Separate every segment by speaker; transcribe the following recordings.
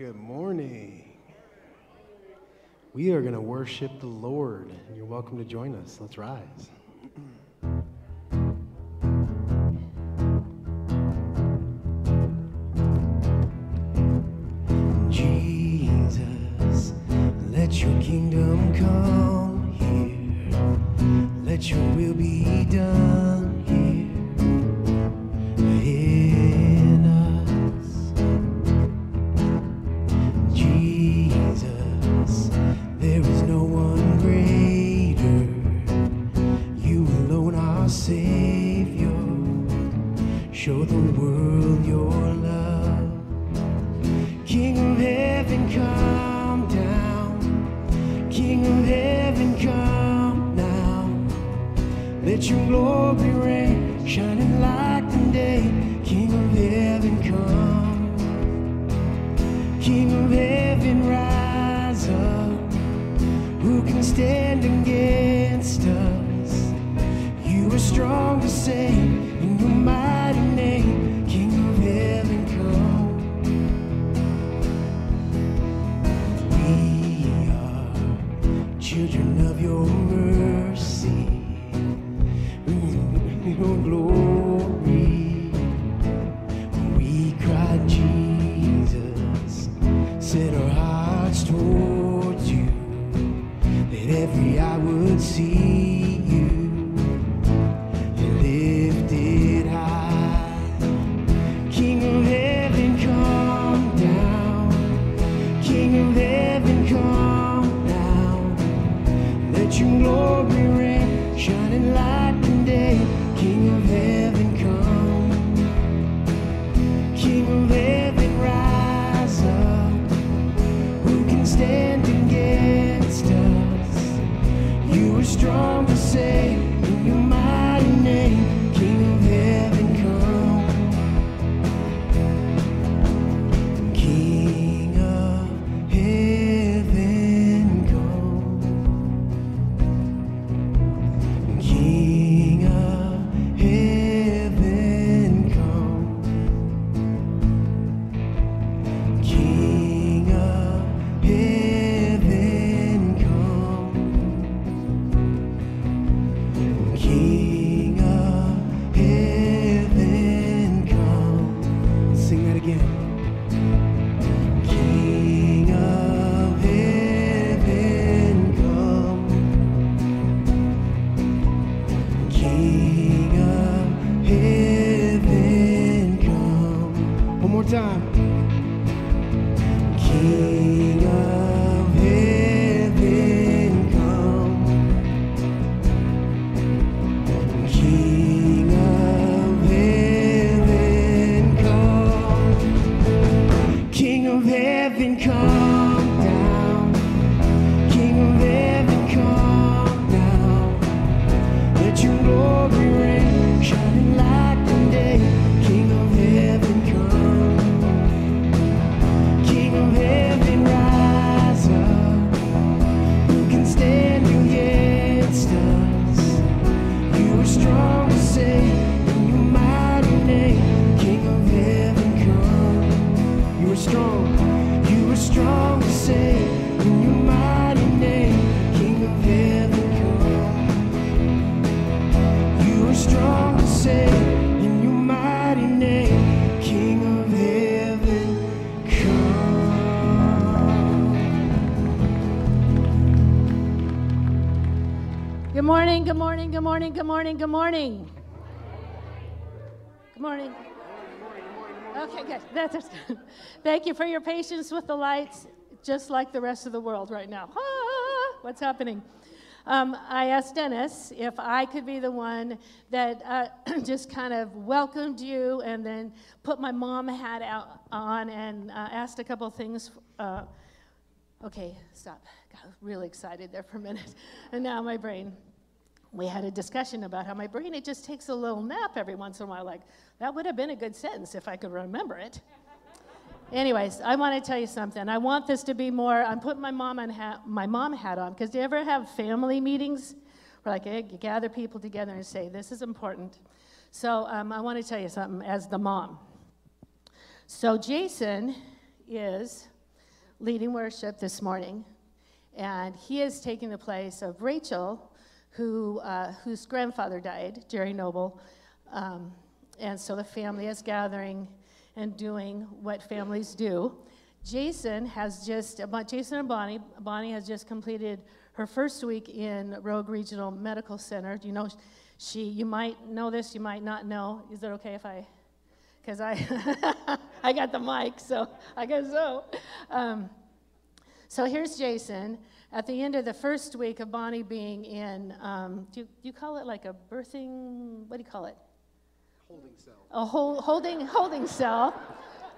Speaker 1: Good morning. We are going to worship the Lord. You're welcome to join us. Let's rise.
Speaker 2: Morning, good morning, good morning. Okay, good. That's. Thank you for your patience with the lights, just like the rest of the world right now. Ah, what's happening? Um, I asked Dennis if I could be the one that uh, just kind of welcomed you and then put my mom hat out on and uh, asked a couple things. Uh, okay, stop. Got really excited there for a minute. And now my brain we had a discussion about how my brain it just takes a little nap every once in a while like that would have been a good sentence if i could remember it. Anyways i want to tell you something. I want this to be more i'm putting my mom on hat, my mom hat on because do you ever have family meetings? Where like eh, you gather people together and say this is important. So um, i want to tell you something as the mom. So jason is leading worship this morning, and he is taking the place of Rachel, who, uh, whose grandfather died, Jerry Noble. Um, and so the family is gathering and doing what families do. Jason has just, Jason and Bonnie, Bonnie has just completed her first week in Rogue Regional Medical Center. You know she, you might know this, you might not know. Is it okay if I, because I, I got the mic, so I guess so. Um, so here's Jason. At the end of the first week of Bonnie being in, um, do, you, do you call it like a birthing, what do you call it?
Speaker 3: Holding cell.
Speaker 2: A hold, holding, holding cell.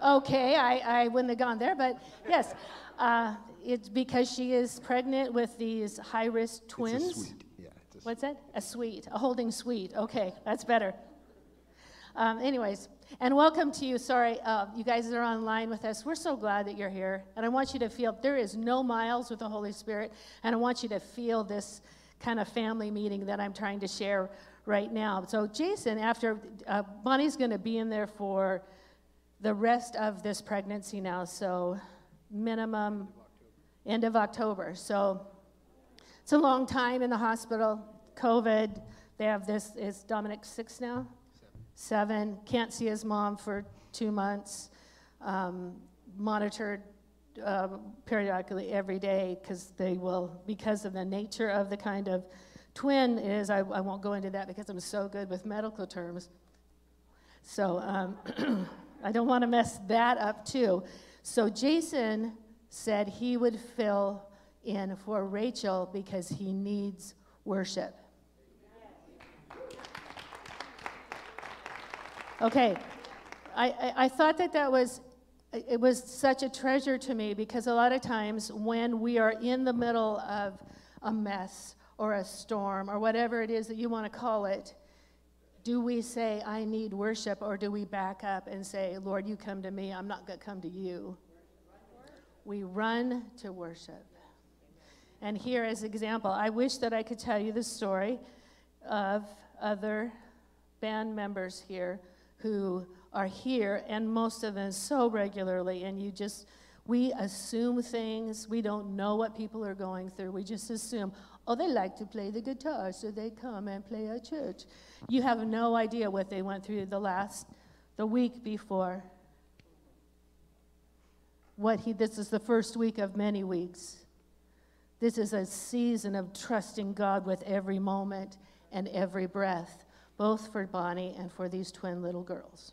Speaker 2: Okay, I, I wouldn't have gone there, but yes. Uh, it's because she is pregnant with these high risk twins.
Speaker 3: It's a suite. Yeah. It's a
Speaker 2: What's that? A suite, a holding suite. Okay, that's better. Um, anyways, and welcome to you. Sorry, uh, you guys are online with us. We're so glad that you're here. And I want you to feel there is no miles with the Holy Spirit. And I want you to feel this kind of family meeting that I'm trying to share right now. So, Jason, after uh, Bonnie's going to be in there for the rest of this pregnancy now. So, minimum end of October. So, it's a long time in the hospital. COVID. They have this. Is Dominic six now? Seven. Can't see his mom for two months. Um, monitored uh, periodically every day because they will, because of the nature of the kind of twin is, I, I won't go into that because I'm so good with medical terms. So um, I don't want to mess that up too. So Jason said he would fill in for Rachel because he needs worship. Okay, I, I, I thought that that was it was such a treasure to me because a lot of times when we are in the middle of a mess or a storm or whatever it is that you want to call it, do we say, I need worship, or do we back up and say, Lord, you come to me, I'm not going to come to you? We run to worship. And here, as example, I wish that I could tell you the story of other band members here who are here, and most of them so regularly, and you just, we assume things. We don't know what people are going through. We just assume, oh, they like to play the guitar, so they come and play at church. You have no idea what they went through the last, the week before. What he, this is the first week of many weeks. This is a season of trusting God with every moment and every breath, both for Bonnie and for these twin little girls.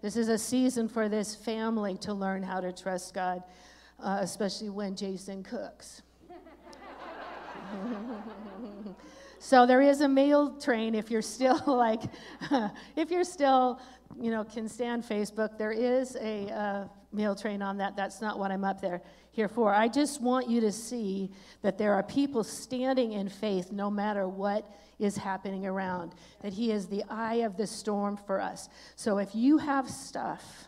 Speaker 2: This is a season for this family to learn how to trust God, uh, especially when Jason cooks. so there is a meal train if you're still like, if you're still, you know, can stand Facebook. There is a uh, meal train on that. That's not what I'm up there here for. I just want you to see that there are people standing in faith no matter what is happening around, that He is the eye of the storm for us. So if you have stuff,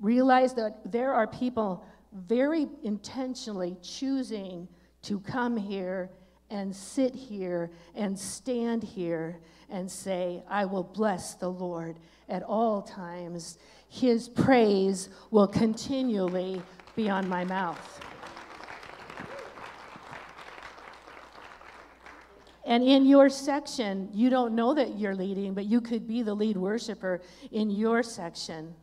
Speaker 2: realize that there are people very intentionally choosing to come here and sit here and stand here and say, I will bless the Lord at all times. His praise will continually be on my mouth. And in your section, you don't know that you're leading, but you could be the lead worshiper in your section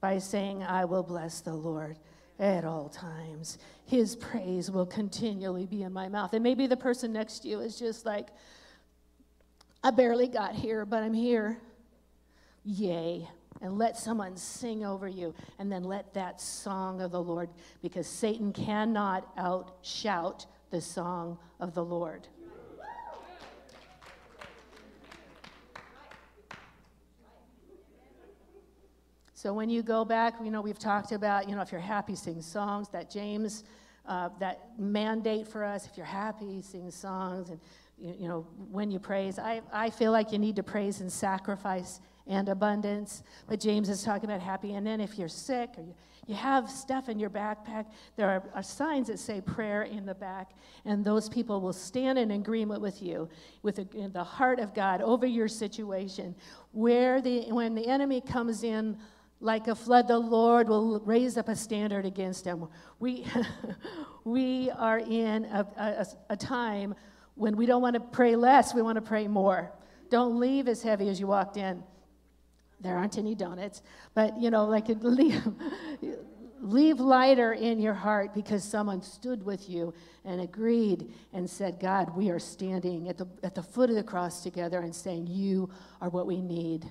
Speaker 2: by saying, I will bless the Lord at all times. His praise will continually be in my mouth. And maybe the person next to you is just like, I barely got here, but I'm here. Yay. And let someone sing over you, and then let that song of the Lord, because Satan cannot outshout the song of the Lord. So when you go back, you know, we've talked about, you know, if you're happy, sing songs, that James, uh, that mandate for us, if you're happy, sing songs, and, you, you know, when you praise. I, I feel like you need to praise and sacrifice and abundance, but James is talking about happy. And then if you're sick or you, you have stuff in your backpack, there are, are, signs that say prayer in the back, and those people will stand in agreement with you, with the, the heart of God over your situation. Where the, when the enemy comes in like a flood, the Lord will raise up a standard against him. We, we are in a, a, a time when we don't want to pray less, we want to pray more. Don't leave as heavy as you walked in. There aren't any donuts, but you know, like leave, leave lighter in your heart because someone stood with you and agreed and said, God, we are standing at the, at the foot of the cross together and saying, You are what we need.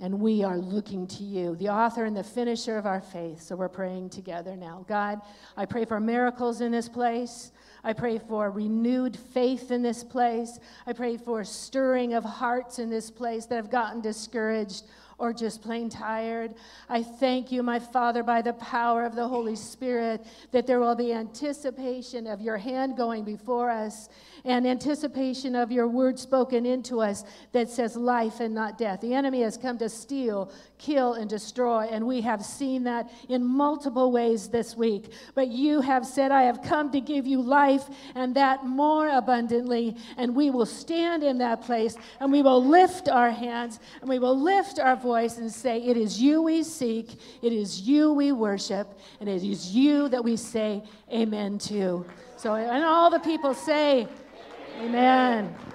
Speaker 2: And we are looking to you, the author and the finisher of our faith. So we're praying together now. God, I pray for miracles in this place. I pray for renewed faith in this place. I pray for stirring of hearts in this place that have gotten discouraged or just plain tired. I thank you, my Father, by the power of the Holy Spirit, that there will be anticipation of your hand going before us and anticipation of your word spoken into us that says life and not death. The enemy has come to steal, kill, and destroy, and we have seen that in multiple ways this week. But you have said, I have come to give you life and that more abundantly, and we will stand in that place and we will lift our hands and we will lift our voice and say, It is you we seek, it is you we worship, and it is you that we say amen to. So, and all the people say, Amen.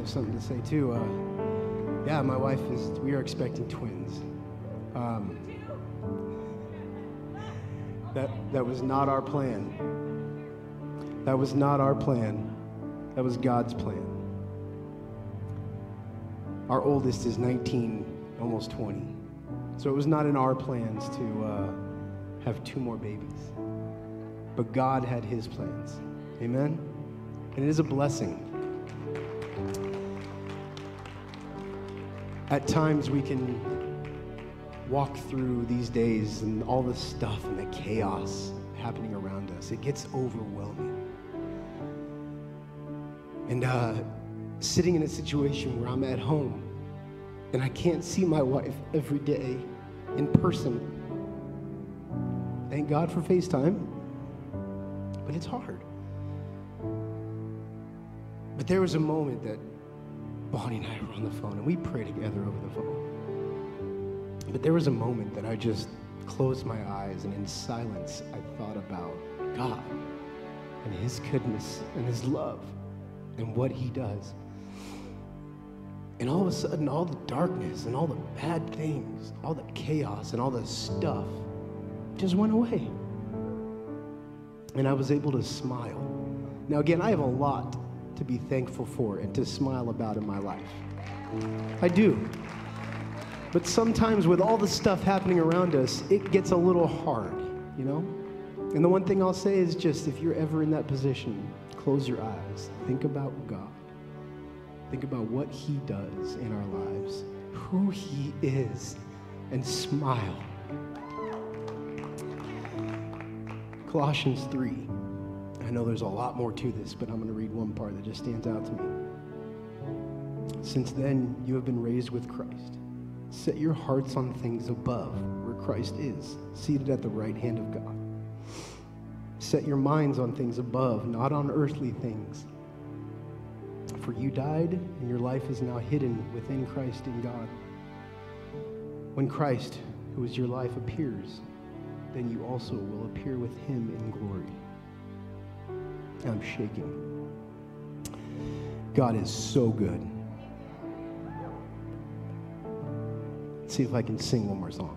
Speaker 3: Have
Speaker 1: something to say too. Uh, yeah, my wife is. We are expecting twins. Um, that that was not our plan. That was not our plan. That was God's plan. Our oldest is 19, almost 20. So it was not in our plans to uh, have two more babies. But God had His plans. Amen. And it is a blessing. At times we can walk through these days and all the stuff and the chaos happening around us. It gets overwhelming. And uh, sitting in a situation where I'm at home and I can't see my wife every day in person. Thank God for FaceTime, but it's hard. But there was a moment that Bonnie and I were on the phone and we prayed together over the phone. But there was a moment that I just closed my eyes and in silence I thought about God and His goodness and His love and what He does. And all of a sudden, all the darkness and all the bad things, all the chaos and all the stuff just went away. And I was able to smile. Now, again, I have a lot to be thankful for and to smile about in my life. I do. But sometimes, with all the stuff happening around us, it gets a little hard, you know? And the one thing I'll say is just if you're ever in that position, close your eyes, think about God, think about what He does in our lives, who He is, and smile. Colossians 3. I know there's a lot more to this, but I'm going to read one part that just stands out to me. Since then, you have been raised with Christ. Set your hearts on things above, where Christ is, seated at the right hand of God. Set your minds on things above, not on earthly things. For you died, and your life is now hidden within Christ in God. When Christ, who is your life, appears, then you also will appear with him in glory. I'm shaking. God is so good. Let's see if I can sing one more song.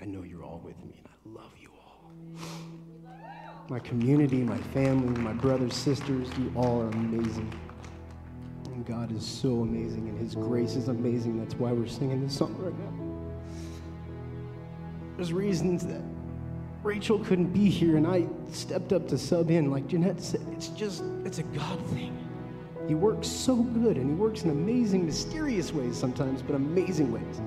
Speaker 1: I know you're all with me, and I love you all. My community, my family, my brothers, sisters, you all are amazing. And God is so amazing, and His grace is amazing. That's why we're singing this song right now. There's reasons that Rachel couldn't be here, and I stepped up to sub in. Like Jeanette said, it's just, it's a God thing. He works so good, and He works in amazing, mysterious ways sometimes, but amazing ways.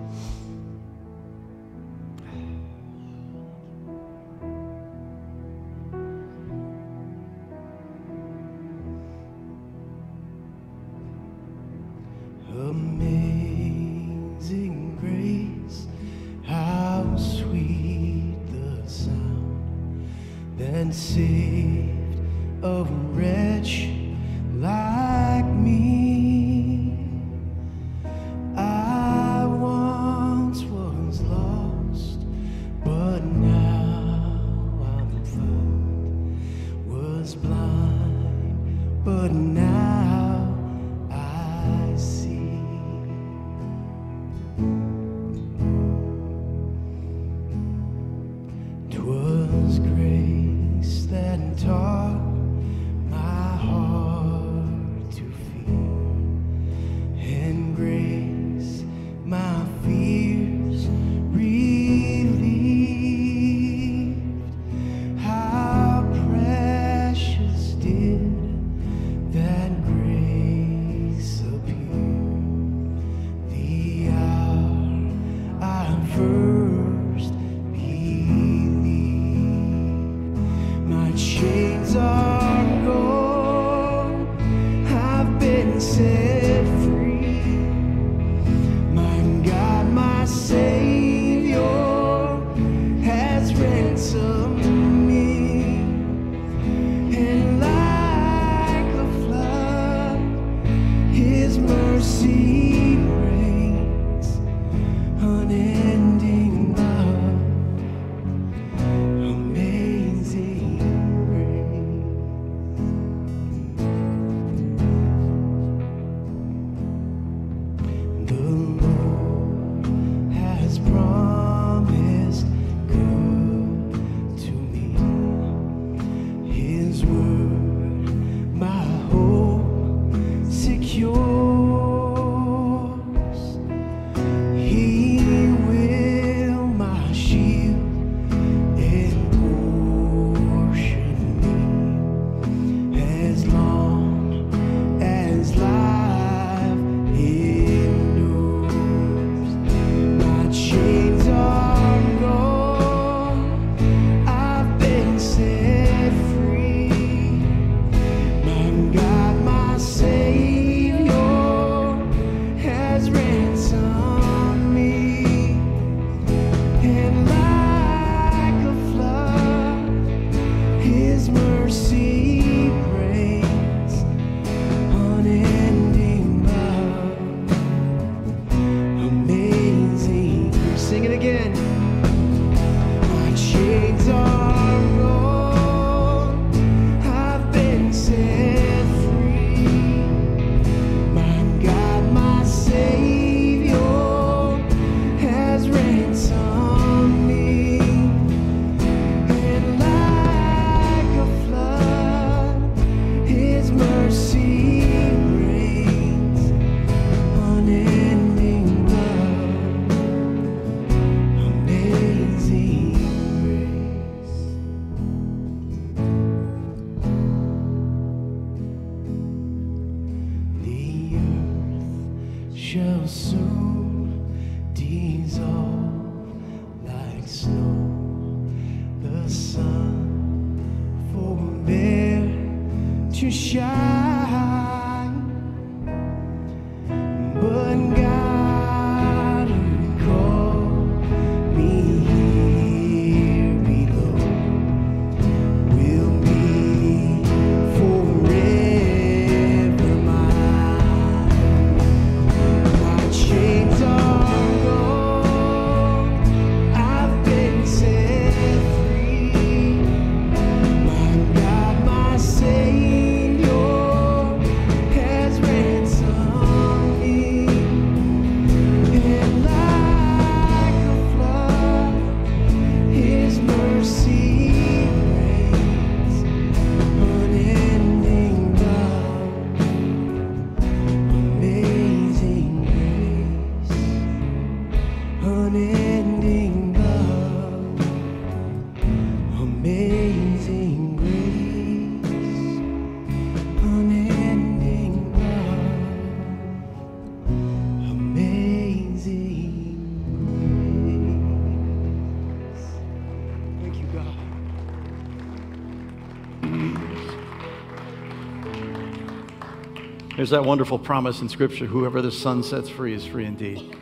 Speaker 4: There's that wonderful promise in Scripture whoever the Son sets free is free indeed,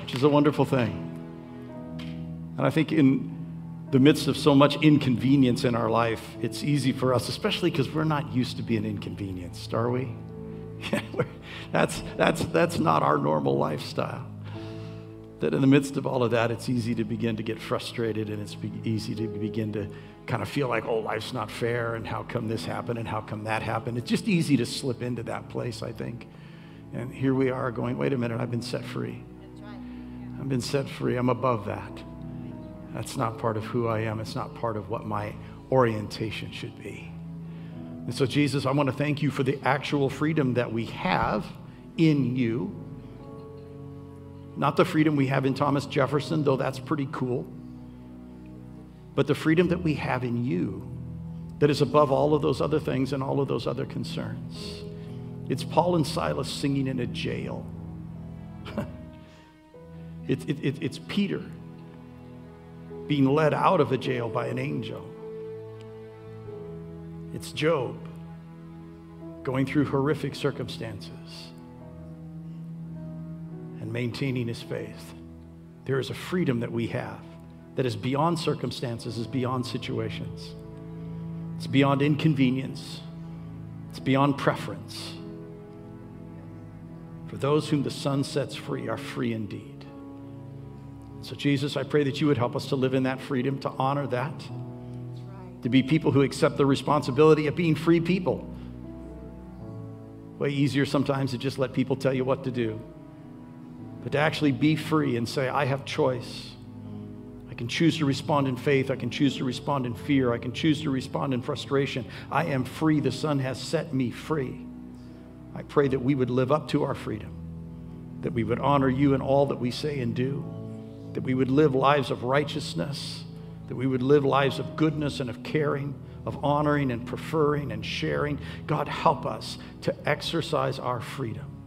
Speaker 4: which is a wonderful thing. And I think in the midst of so much inconvenience in our life, it's easy for us, especially because we're not used to being inconvenienced, are we? That's, that's, that's not our normal lifestyle. That in the midst of all of that, it's easy to begin to get frustrated and it's be- easy to begin to kind of feel like, oh, life's not fair and how come this happened and how come that happened. It's just easy to slip into that place, I think. And here we are going, wait a minute, I've been set free. I've been set free. I'm above that. That's not part of who I am. It's not part of what my orientation should be. And so, Jesus, I want to thank you for the actual freedom that we have in you. Not the freedom we have in Thomas Jefferson, though that's pretty cool, but the freedom that we have in you that is above all of those other things and all of those other concerns. It's Paul and Silas singing in a jail. it, it, it- it's Peter being led out of a jail by an angel. It's Job going through horrific circumstances and maintaining his faith. There is a freedom that we have that is beyond circumstances, is beyond situations. It's beyond inconvenience. It's beyond preference. For those whom the Son sets free are free indeed. So, Jesus, I pray that you would help us to live in that freedom, to honor that, to be people who accept the responsibility of being free people. Way easier sometimes to just let people tell you what to do, but to actually be free and say, I have choice. I can choose to respond in faith. I can choose to respond in fear. I can choose to respond in frustration. I am free. The Son has set me free. I pray that we would live up to our freedom, that we would honor you in all that we say and do, that we would live lives of righteousness, that we would live lives of goodness and of caring, of honoring and preferring and sharing. God, help us to exercise our freedom,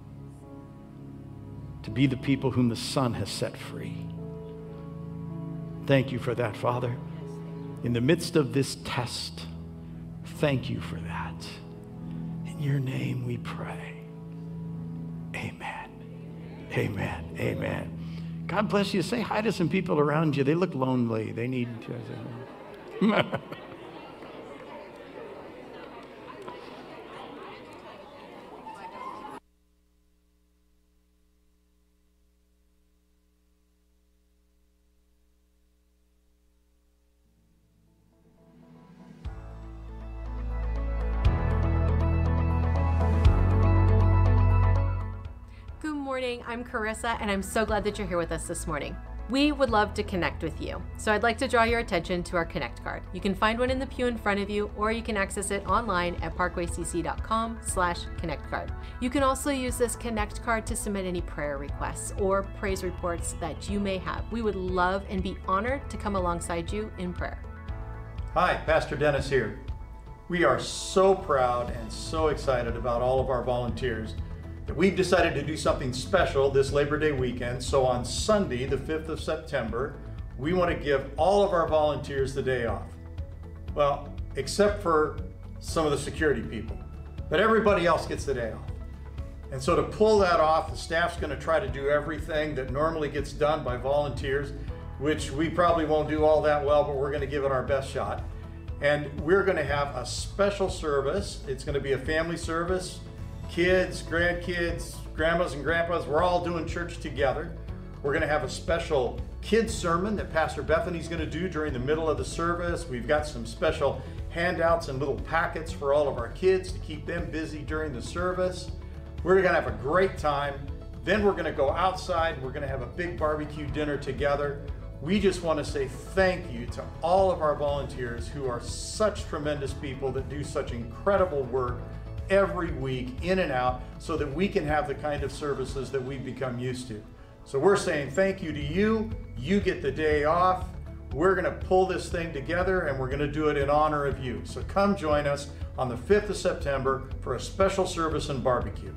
Speaker 4: to be the people whom the Son has set free. Thank you for that, Father. In the midst of this test, thank you for that. In your name we pray. Amen. Amen. Amen. God bless you. Say hi to some people around you. They look lonely. They need
Speaker 5: Carissa, and I'm so glad that you're here with us this morning. We would love to connect with you. So I'd like to draw your attention to our Connect card. You can find one in the pew in front of you, or you can access it online at parkwaycc.com slash connect card. You can also use this Connect card to submit any prayer requests or praise reports that you may have. We would love and be honored to come alongside you in prayer.
Speaker 4: Hi, Pastor Dennis here. We are so proud and so excited about all of our volunteers we've decided to do something special this Labor Day weekend. So on Sunday, the 5th of September, we want to give all of our volunteers the day off. Well, except for some of the security people. But everybody else gets the day off. And so to pull that off, the staff's going to try to do everything that normally gets done by volunteers, which we probably won't do all that well, but we're going to give it our best shot. And we're going to have a special service. It's going to be a family service. Kids, grandkids, grandmas and grandpas, we're all doing church together. We're going to have a special kids sermon that Pastor Bethany's going to do during the middle of the service. We've got some special handouts and little packets for all of our kids to keep them busy during the service. We're going to have a great time. Then we're going to go outside. We're going to have a big barbecue dinner together. We just want to say thank you to all of our volunteers who are such tremendous people that do such incredible work every week in and out so that we can have the kind of services that we've become used to. So we're saying thank you to you. You get the day off. We're going to pull this thing together and we're going to do it in honor of you. So come join us on the 5th of September for a special service and barbecue.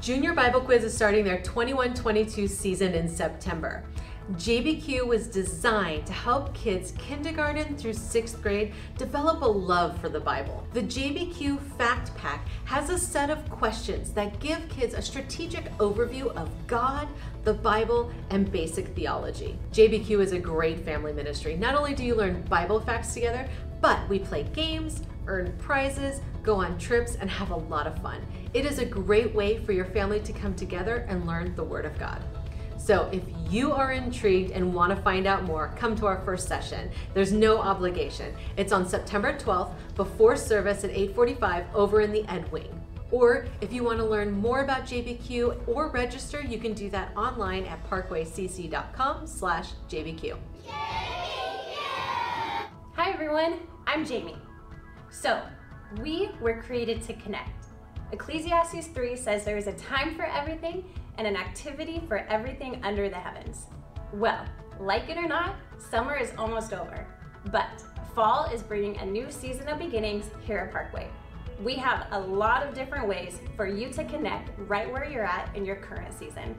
Speaker 5: Junior Bible Quiz is starting their 21 22 season in September. JBQ was designed to help kids kindergarten through sixth grade develop a love for the Bible. The JBQ Fact Pack has a set of questions that give kids a strategic overview of God, the Bible, and basic theology. JBQ is a great family ministry. Not only do you learn Bible facts together, but we play games, earn prizes, go on trips, and have a lot of fun. It is a great way for your family to come together and learn the Word of God. So if you are intrigued and want to find out more, come to our first session. There's no obligation. It's on September 12th before service at 8:45 over in the Ed Wing. Or if you want to learn more about JBQ or register, you can do that online at parkwaycc.com/jbq.
Speaker 6: Hi everyone, I'm Jamie. So, we were created to connect. Ecclesiastes 3 says there is a time for everything and an activity for everything under the heavens. Well, like it or not, summer is almost over, but fall is bringing a new season of beginnings here at Parkway. We have a lot of different ways for you to connect right where you're at in your current season.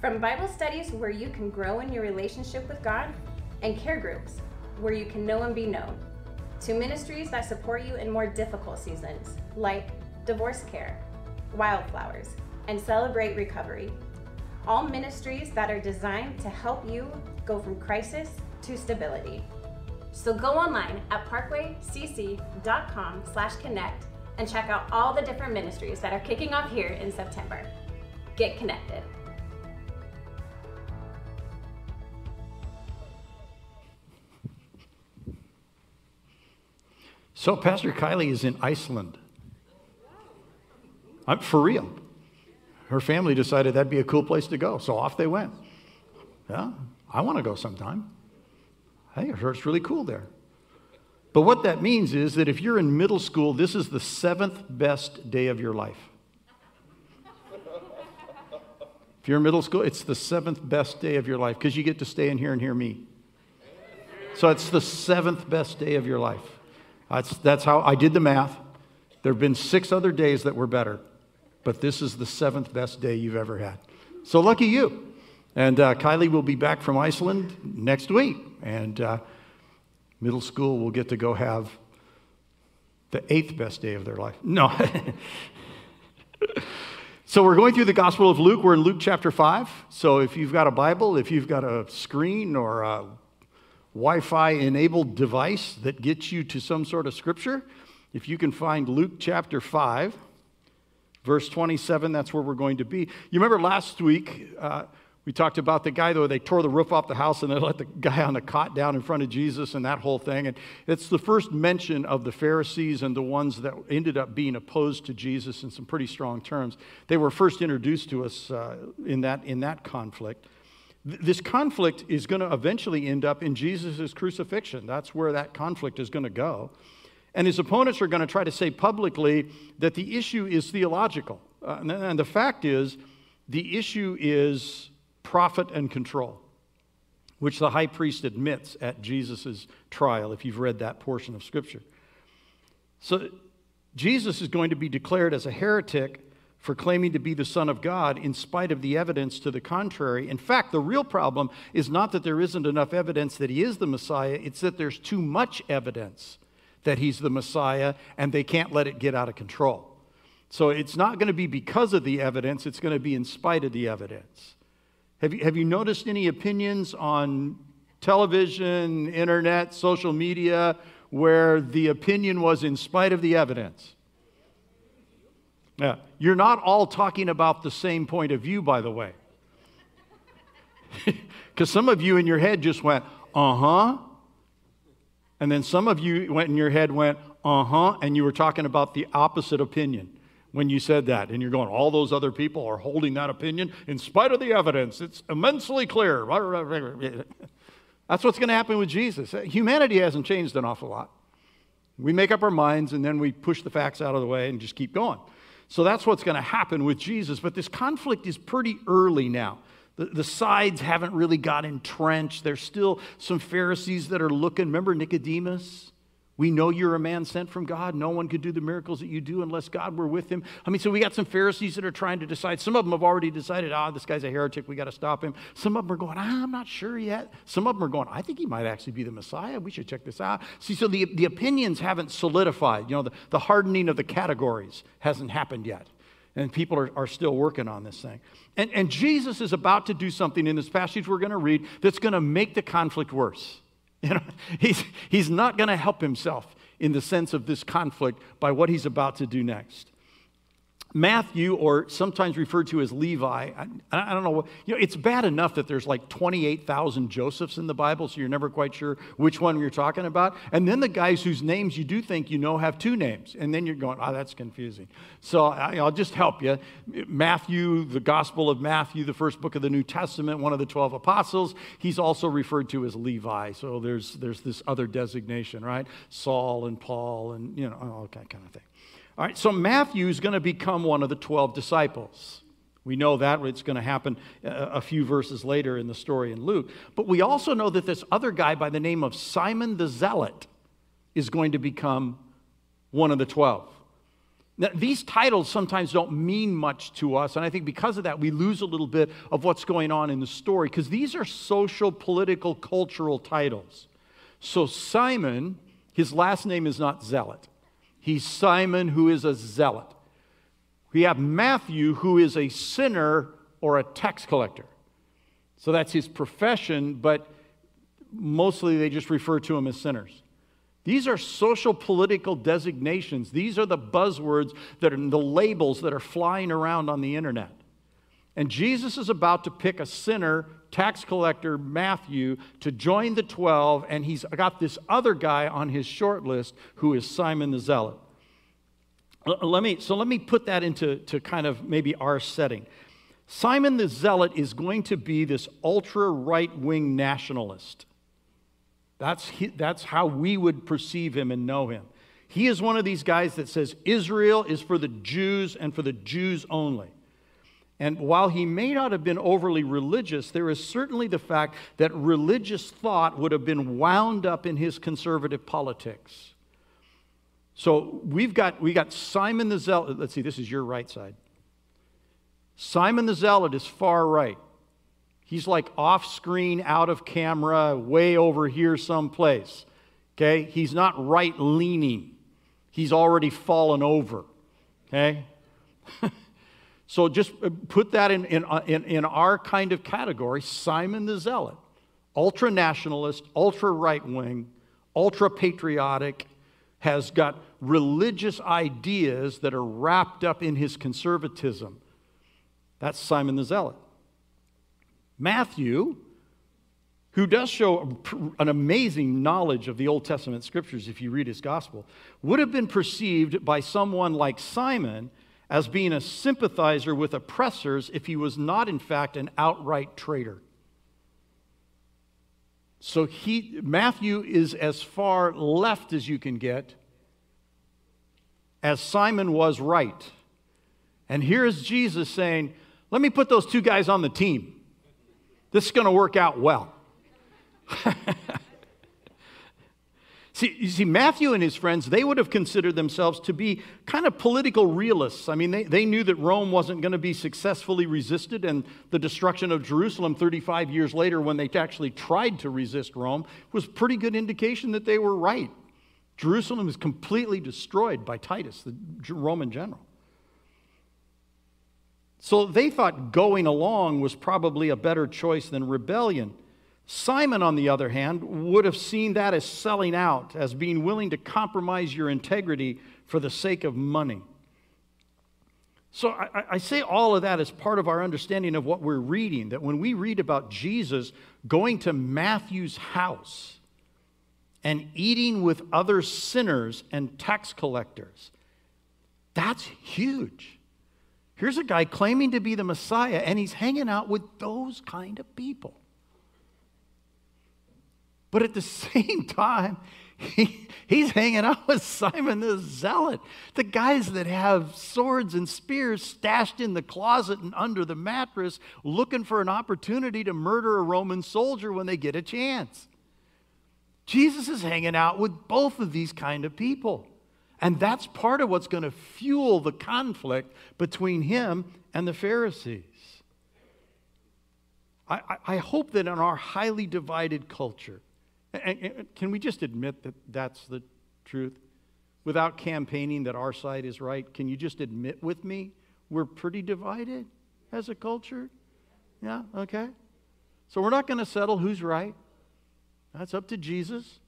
Speaker 6: From Bible studies where you can grow in your relationship with God, and care groups where you can know and be known, to ministries that support you in more difficult seasons, like divorce care, wildflowers, and celebrate recovery. All ministries that are designed to help you go from crisis to stability. So go online at parkwaycc.com slash connect and check out all the different ministries that are kicking off here in September. Get connected.
Speaker 4: So, Pastor Kylie is in Iceland. I'm for real. Her family decided that'd be a cool place to go, so off they went. Yeah, I want to go sometime. Hey, it's really cool there. But what that means is that if you're in middle school, this is the seventh best day of your life. If you're in middle school, it's the seventh best day of your life because you get to stay in here and hear me. So it's the seventh best day of your life. That's, that's how I did the math. There have been six other days that were better, but this is the seventh best day you've ever had. So lucky you. And uh, Kylie will be back from Iceland next week. And uh, middle school will get to go have the eighth best day of their life. No. so we're going through the Gospel of Luke. We're in Luke chapter 5. So if you've got a Bible, if you've got a screen or a Wi Fi enabled device that gets you to some sort of scripture, if you can find Luke chapter 5, verse 27, that's where we're going to be. You remember last week, uh, we talked about the guy, though, they tore the roof off the house and they let the guy on the cot down in front of Jesus and that whole thing. And it's the first mention of the Pharisees and the ones that ended up being opposed to Jesus in some pretty strong terms. They were first introduced to us uh, in, that, in that conflict. Th- This conflict is going to eventually end up in Jesus' crucifixion. That's where that conflict is going to go. And his opponents are going to try to say publicly that the issue is theological. Uh, and, and the fact is, the issue is profit and control, which the high priest admits at Jesus' trial, if you've read that portion of Scripture. So Jesus is going to be declared as a heretic for claiming to be the Son of God in spite of the evidence to the contrary. In fact, the real problem is not that there isn't enough evidence that he is the Messiah, it's that there's too much evidence that he's the Messiah and they can't let it get out of control. So it's not going to be because of the evidence, it's going to be in spite of the evidence. Have you, have you noticed any opinions on television, internet, social media, where the opinion was in spite of the evidence? Yeah. You're not all talking about the same point of view, by the way. Because some of you in your head just went, uh huh. And then some of you went in your head went, uh huh, and you were talking about the opposite opinion when you said that. And you're going, all those other people are holding that opinion in spite of the evidence. It's immensely clear. That's what's going to happen with Jesus. Humanity hasn't changed an awful lot. We make up our minds and then we push the facts out of the way and just keep going. So that's what's going to happen with Jesus. But this conflict is pretty early now. The, the sides haven't really got entrenched. There's still some Pharisees that are looking. Remember Nicodemus? We know you're a man sent from God. No one could do the miracles that you do unless God were with him. I mean, so we got some Pharisees that are trying to decide. Some of them have already decided, ah, this guy's a heretic. We got to stop him. Some of them are going, ah, I'm not sure yet. Some of them are going, I think he might actually be the Messiah. We should check this out. See, so the, the opinions haven't solidified. You know, the, the hardening of the categories hasn't happened yet. And people are, are still working on this thing. And, and Jesus is about to do something in this passage we're going to read that's going to make the conflict worse. You know, he's, he's not going to help himself in the sense of this conflict by what he's about to do next. Matthew, or sometimes referred to as Levi, I, I, don't know, you know, it's bad enough that there's like 28,000 Josephs in the Bible, so you're never quite sure which one you're talking about. And then the guys whose names you do think you know have two names, and then you're going, oh, that's confusing. So I, will just help you. Matthew, the Gospel of Matthew, the first book of the New Testament, one of the 12 apostles, he's also referred to as Levi. So there's, there's this other designation, right? Saul and Paul and, you know, all that kind of thing. All right, so Matthew is going to become one of the 12 disciples. We know that it's going to happen uh, a few verses later in the story in Luke. But we also know that this other guy by the name of Simon the Zealot is going to become one of the 12. Now, these titles sometimes don't mean much to us, and I think because of that, we lose a little bit of what's going on in the story because these are social, political, cultural titles. So, Simon, his last name is not Zealot. He's Simon, who is a zealot. We have Matthew, who is a sinner or a tax collector. So that's his profession, but mostly they just refer to him as sinners. These are social political designations. These are the buzzwords that are the labels that are flying around on the internet. And Jesus is about to pick a sinner, tax collector Matthew, to join the 12, and he's got this other guy on his short list who is Simon the Zealot. Let me, so let me put that into to kind of maybe our setting. Simon the Zealot is going to be this ultra right wing nationalist. That's, that's how we would perceive him and know him. He is one of these guys that says Israel is for the Jews and for the Jews only. And while he may not have been overly religious, there is certainly the fact that religious thought would have been wound up in his conservative politics. So we've got, we got Simon the Zealot. Let's see, this is your right side. Simon the Zealot is far right. He's like off screen, out of camera, way over here someplace. Okay? He's not right leaning, he's already fallen over. Okay? So just uh, put that in, in, uh, in, in our kind of category Simon the Zealot, ultra nationalist, ultra right wing, ultra patriotic, has got religious ideas that are wrapped up in his conservatism. That's Simon the Zealot. Matthew, who does show an amazing knowledge of the Old Testament scriptures if you read his gospel, would have been perceived by someone like Simon as being a sympathizer with oppressors if he was not, in fact, an outright traitor. So he, Matthew is as far left as you can get, as Simon was right. And here is Jesus saying, Let me put those two guys on the team. This is going to work out well. See, you see, Matthew and his friends, they would have considered themselves to be kind of political realists. I mean, they, they knew that Rome wasn't going to be successfully resisted, and the destruction of Jerusalem 35 years later, when they actually tried to resist Rome, was pretty good indication that they were right. Jerusalem was completely destroyed by Titus, the Roman general. So they thought going along was probably a better choice than rebellion. Simon, on the other hand, would have seen that as selling out, as being willing to compromise your integrity for the sake of money. So I, I, say all of that as part of our understanding of what we're reading, that when we read about Jesus going to Matthew's house and eating with other sinners and tax collectors, that's huge. Here's a guy claiming to be the Messiah, and he's hanging out with those kind of people. But at the same time, he, he's hanging out with Simon the Zealot, the guys that have swords and spears stashed in the closet and under the mattress, looking for an opportunity to murder a Roman soldier when they get a chance. Jesus is hanging out with both of these kind of people. And that's part of what's going to fuel the conflict between him and the Pharisees. I, I, hope that in our highly divided culture, and, can we just admit that that's the truth? Without campaigning that our side is right, can you just admit with me we're pretty divided as a culture? Yeah, okay. So we're not going to settle who's right. That's up to Jesus.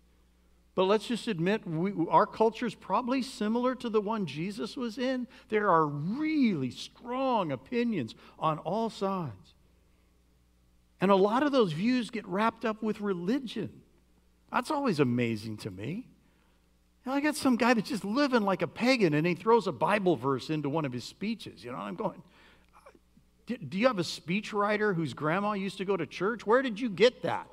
Speaker 4: But let's just admit, we, our culture is probably similar to the one Jesus was in. There are really strong opinions on all sides. And a lot of those views get wrapped up with religion. That's always amazing to me. I got some guy that's just living like a pagan and he throws a Bible verse into one of his speeches. You know, I'm going, do you have a speechwriter whose grandma used to go to church? Where did you get that?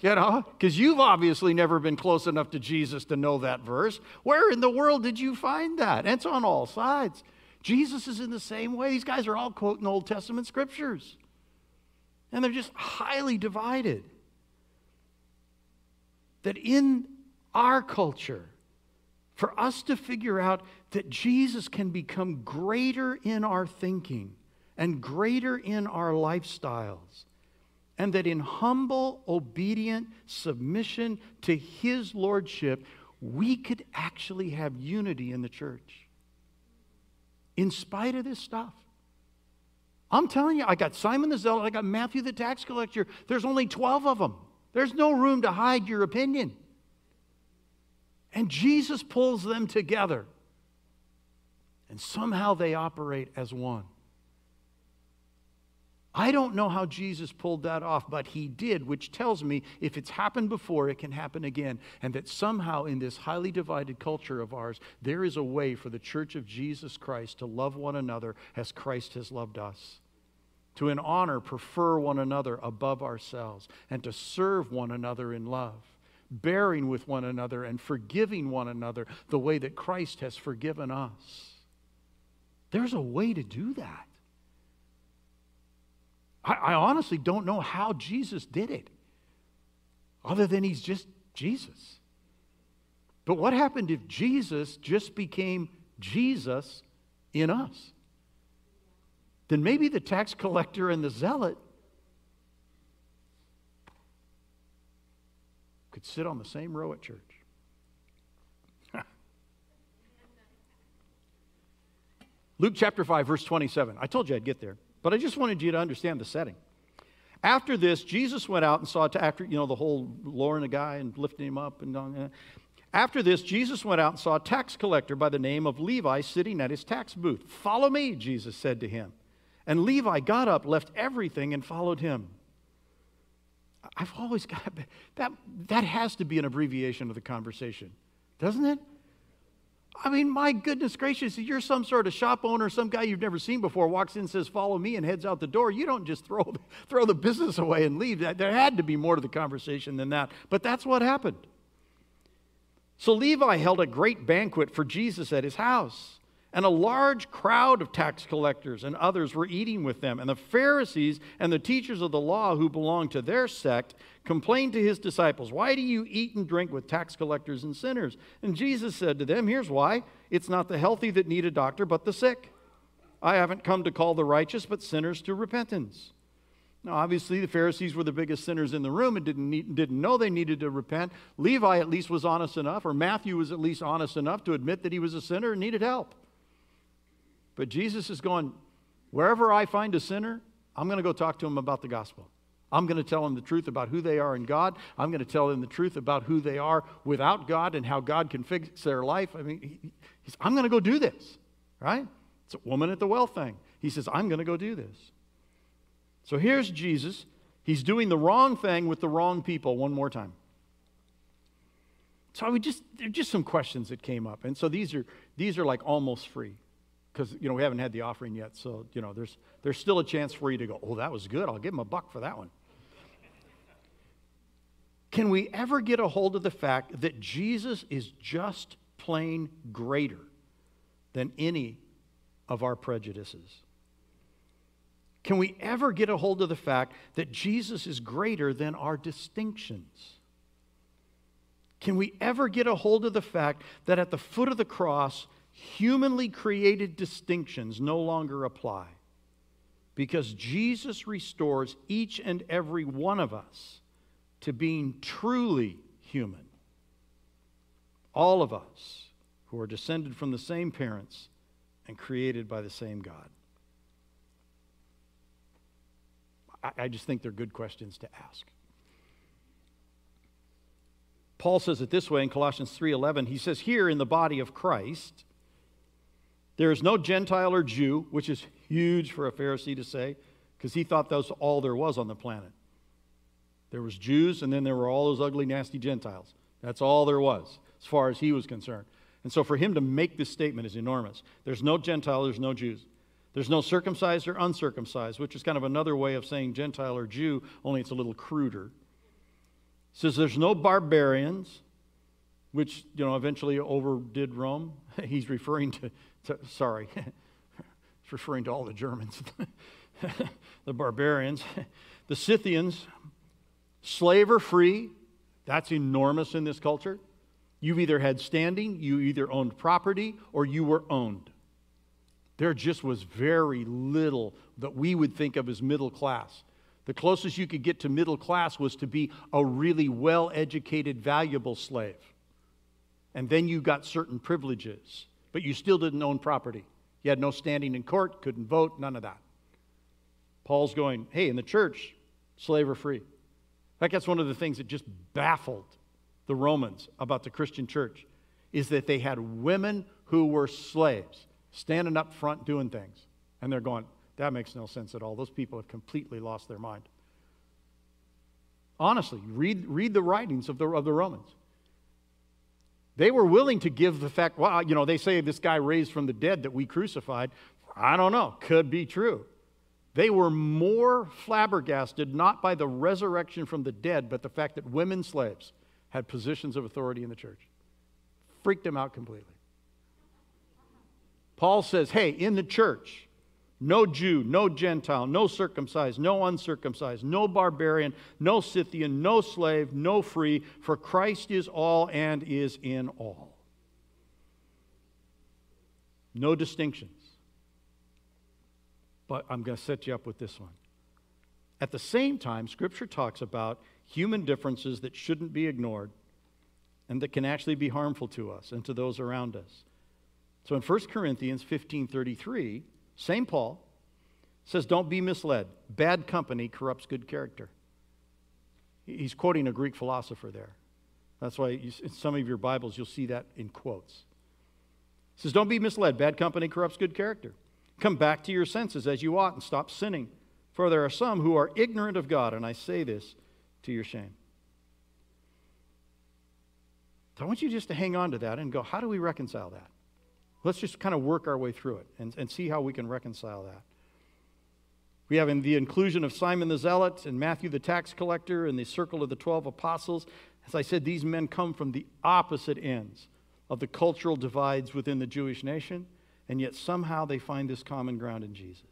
Speaker 4: You know, because you've obviously never been close enough to Jesus to know that verse. Where in the world did you find that? And it's on all sides. Jesus is in the same way. These guys are all quoting Old Testament scriptures. And they're just highly divided. That in our culture, for us to figure out that Jesus can become greater in our thinking and greater in our lifestyles and that in humble, obedient submission to His Lordship, we could actually have unity in the church. In spite of this stuff. I'm telling you, I got Simon the Zealot, I got Matthew the tax collector. There's only 12 of them. There's no room to hide your opinion. And Jesus pulls them together. And somehow they operate as one. I don't know how Jesus pulled that off, but he did, which tells me if it's happened before, it can happen again. And that somehow in this highly divided culture of ours, there is a way for the church of Jesus Christ to love one another as Christ has loved us. To, in honor, prefer one another above ourselves, and to serve one another in love, bearing with one another and forgiving one another the way that Christ has forgiven us. There's a way to do that. I, I honestly don't know how Jesus did it, other than he's just Jesus. But what happened if Jesus just became Jesus in us? Then maybe the tax collector and the zealot could sit on the same row at church. Luke chapter 5, verse 27. I told you I'd get there. But I just wanted you to understand the setting. After this, Jesus went out and saw, after, you know, the whole lowering a guy and lifting him up. and uh, After this, Jesus went out and saw a tax collector by the name of Levi sitting at his tax booth. Follow me, Jesus said to him. And Levi got up, left everything, and followed him. I've always got that, that has to be an abbreviation of the conversation, doesn't it? I mean, my goodness gracious, you're some sort of shop owner, some guy you've never seen before walks in, says, Follow me, and heads out the door, you don't just throw, throw the business away and leave. There had to be more to the conversation than that. But that's what happened. So Levi held a great banquet for Jesus at his house. And a large crowd of tax collectors and others were eating with them. And the Pharisees and the teachers of the law who belonged to their sect complained to his disciples, Why do you eat and drink with tax collectors and sinners? And Jesus said to them, Here's why it's not the healthy that need a doctor, but the sick. I haven't come to call the righteous, but sinners to repentance. Now, obviously, the Pharisees were the biggest sinners in the room and didn't, need, didn't know they needed to repent. Levi at least was honest enough, or Matthew was at least honest enough to admit that he was a sinner and needed help. But Jesus is going, wherever I find a sinner, I'm going to go talk to him about the gospel. I'm going to tell them the truth about who they are in God. I'm going to tell them the truth about who they are without God and how God can fix their life. I mean, he, I'm going to go do this, right? It's a woman at the well thing. He says, I'm going to go do this. So here's Jesus. He's doing the wrong thing with the wrong people one more time. So would just there are just some questions that came up. And so these are these are like almost free. Because you know we haven't had the offering yet. So you know there's there's still a chance for you to go, oh, that was good. I'll give him a buck for that one. Can we ever get a hold of the fact that Jesus is just plain greater than any of our prejudices? Can we ever get a hold of the fact that Jesus is greater than our distinctions? Can we ever get a hold of the fact that at the foot of the cross, humanly created distinctions no longer apply? Because Jesus restores each and every one of us to being truly human. All of us who are descended from the same parents and created by the same God. I, just think they're good questions to ask. Paul says it this way in Colossians 3:11. He says here in the body of Christ there is no Gentile or Jew, which is huge for a Pharisee to say because he thought that was all there was on the planet. There was Jews and then there were all those ugly nasty Gentiles. That's all there was as far as he was concerned. And so for him to make this statement is enormous. There's no Gentile, there's no Jews. There's no circumcised or uncircumcised, which is kind of another way of saying Gentile or Jew, only it's a little cruder. It says there's no barbarians, which you know eventually overdid Rome. He's referring to, to sorry, it's referring to all the Germans, the barbarians, the Scythians, slave or free. That's enormous in this culture. You've either had standing, you either owned property, or you were owned. There just was very little that we would think of as middle class. The closest you could get to middle class was to be a really well educated, valuable slave. And then you got certain privileges, but you still didn't own property. You had no standing in court, couldn't vote, none of that. Paul's going, hey, in the church, slave or free. In fact, that's one of the things that just baffled the Romans about the Christian church, is that they had women who were slaves standing up front doing things. And they're going, that makes no sense at all. Those people have completely lost their mind. Honestly, read, read the writings of the, of the Romans. They were willing to give the fact, well, you know, they say this guy raised from the dead that we crucified. I don't know, could be true. They were more flabbergasted not by the resurrection from the dead, but the fact that women slaves had positions of authority in the church. Freaked them out completely. Paul says, hey, in the church, no Jew, no Gentile, no circumcised, no uncircumcised, no barbarian, no Scythian, no slave, no free, for Christ is all and is in all. No distinctions. But I'm going to set you up with this one. At the same time, Scripture talks about human differences that shouldn't be ignored and that can actually be harmful to us and to those around us. So in 1 Corinthians 15:33, same Paul says don't be misled. Bad company corrupts good character. He's quoting a Greek philosopher there. That's why you, in some of your Bibles you'll see that in quotes. He says don't be misled. Bad company corrupts good character. Come back to your senses as you ought and stop sinning. For there are some who are ignorant of God, and I say this to your shame. I want you just to hang on to that and go, how do we reconcile that? Let's just kind of work our way through it and, and see how we can reconcile that. We have in the inclusion of Simon the Zealot and Matthew the tax collector and the circle of the 12 apostles. As I said, these men come from the opposite ends of the cultural divides within the Jewish nation. and yet somehow they find this common ground in Jesus.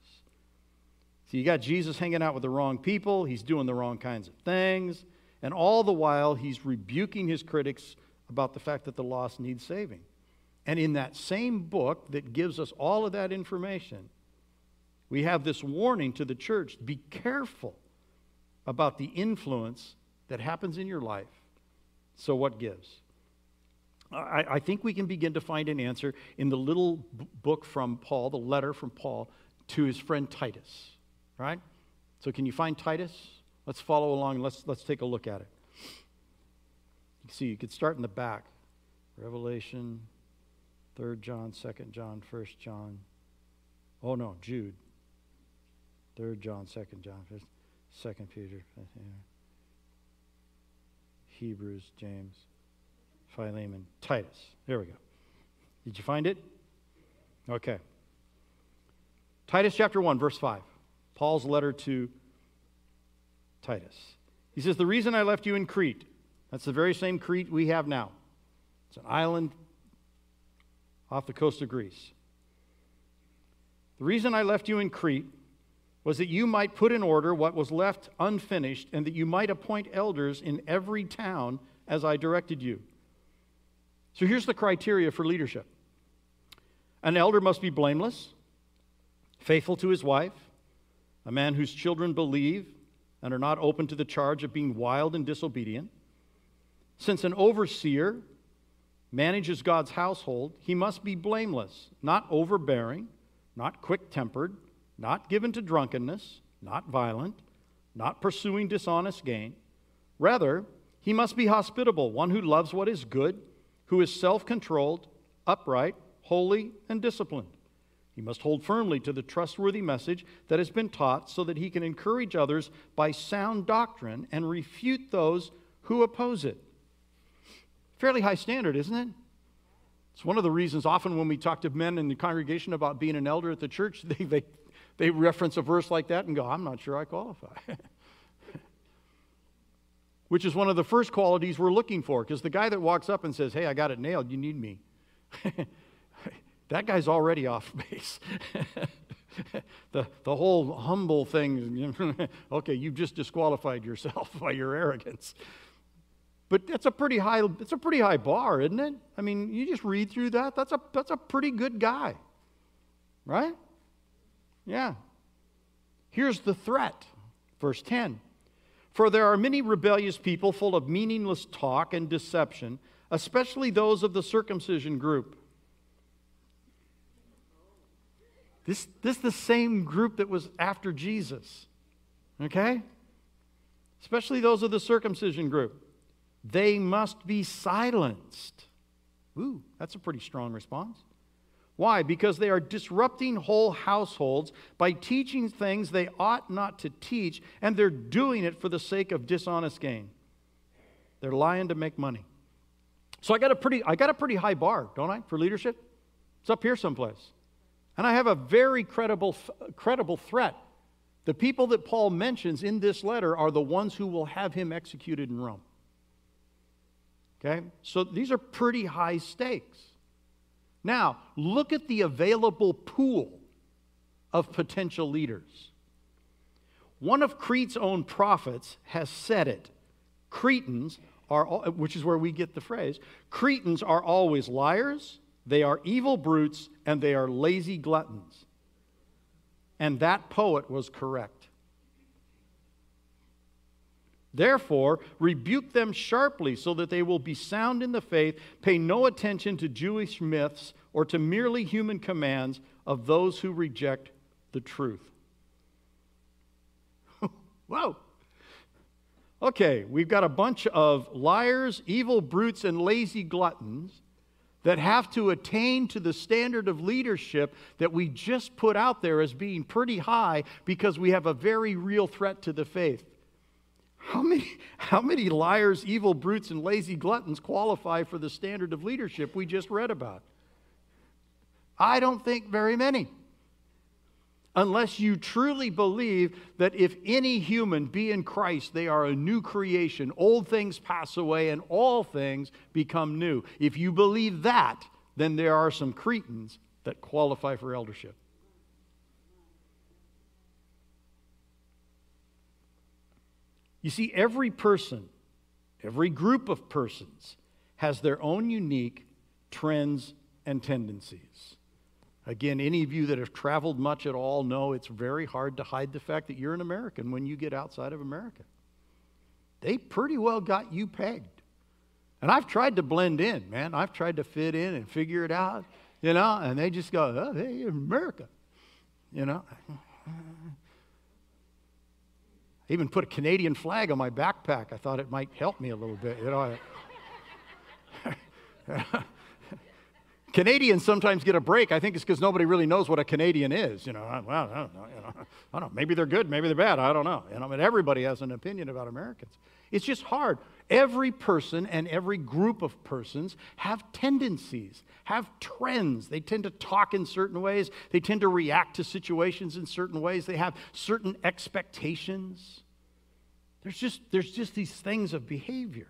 Speaker 4: So you got Jesus hanging out with the wrong people, he's doing the wrong kinds of things, and all the while he's rebuking his critics about the fact that the lost need saving. And in that same book that gives us all of that information, we have this warning to the church be careful about the influence that happens in your life. So, what gives? I, I think we can begin to find an answer in the little b- book from Paul, the letter from Paul to his friend Titus, right? So, can you find Titus? Let's follow along. Let's, let's take a look at it. You see, you could start in the back Revelation, 3rd John, 2nd John, 1st John. Oh, no, Jude. 3rd John, 2nd John, 2nd Peter, Hebrews, James, Philemon, Titus. There we go. Did you find it? Okay. Titus chapter 1, verse 5. Paul's letter to Titus. He says, The reason I left you in Crete, that's the very same Crete we have now. It's an island off the coast of Greece. The reason I left you in Crete was that you might put in order what was left unfinished and that you might appoint elders in every town as I directed you. So here's the criteria for leadership an elder must be blameless, faithful to his wife, a man whose children believe and are not open to the charge of being wild and disobedient. Since an overseer manages God's household, he must be blameless, not overbearing, not quick tempered, not given to drunkenness, not violent, not pursuing dishonest gain. Rather, he must be hospitable, one who loves what is good, who is self controlled, upright, holy, and disciplined. He must hold firmly to the trustworthy message that has been taught so that he can encourage others by sound doctrine and refute those who oppose it. Fairly high standard, isn't it? It's one of the reasons often when we talk to men in the congregation about being an elder at the church, they, they, they reference a verse like that and go, I'm not sure I qualify. Which is one of the first qualities we're looking for, because the guy that walks up and says, Hey, I got it nailed, you need me. that guy's already off base. the, the whole humble thing, okay, you've just disqualified yourself by your arrogance. But that's a pretty high, it's a pretty high bar, isn't it? I mean, you just read through that, that's a, that's a pretty good guy, right? Yeah. Here's the threat, verse 10. For there are many rebellious people full of meaningless talk and deception, especially those of the circumcision group. This, this is the same group that was after Jesus. Okay? Especially those of the circumcision group. They must be silenced. Ooh, that's a pretty strong response. Why? Because they are disrupting whole households by teaching things they ought not to teach, and they're doing it for the sake of dishonest gain. They're lying to make money. So I got a pretty, I got a pretty high bar, don't I, for leadership? It's up here someplace. And I have a very credible, credible threat. The people that Paul mentions in this letter are the ones who will have him executed in Rome. Okay? So these are pretty high stakes. Now, look at the available pool of potential leaders. One of Crete's own prophets has said it. Cretans are, which is where we get the phrase, Cretans are always liars, they are evil brutes, and they are lazy gluttons. And that poet was correct. Therefore, rebuke them sharply so that they will be sound in the faith, pay no attention to Jewish myths or to merely human commands of those who reject the truth. Whoa. Okay, we've got a bunch of liars, evil brutes, and lazy gluttons that have to attain to the standard of leadership that we just put out there as being pretty high because we have a very real threat to the faith. How many, how many liars, evil brutes, and lazy gluttons qualify for the standard of leadership we just read about? I don't think very many. Unless you truly believe that if any human be in Christ, they are a new creation. Old things pass away and all things become new. If you believe that, then there are some Cretans that qualify for eldership. You see, every person, every group of persons has their own unique trends and tendencies. Again, any of you that have traveled much at all know it's very hard to hide the fact that you're an American when you get outside of America. They pretty well got you pegged. And I've tried to blend in, man. I've tried to fit in and figure it out, you know, and they just go, oh, hey, America, you know. I even put a Canadian flag on my backpack. I thought it might help me a little bit, you know. Canadians sometimes get a break. I think it's because nobody really knows what a Canadian is. You know, well, I don't know. You know, I don't know. Maybe they're good, maybe they're bad. I don't know. You know, but everybody has an opinion about Americans. It's just hard. Every person and every group of persons have tendencies, have trends. They tend to talk in certain ways. They tend to react to situations in certain ways. They have certain expectations. There's just, there's just these things of behavior.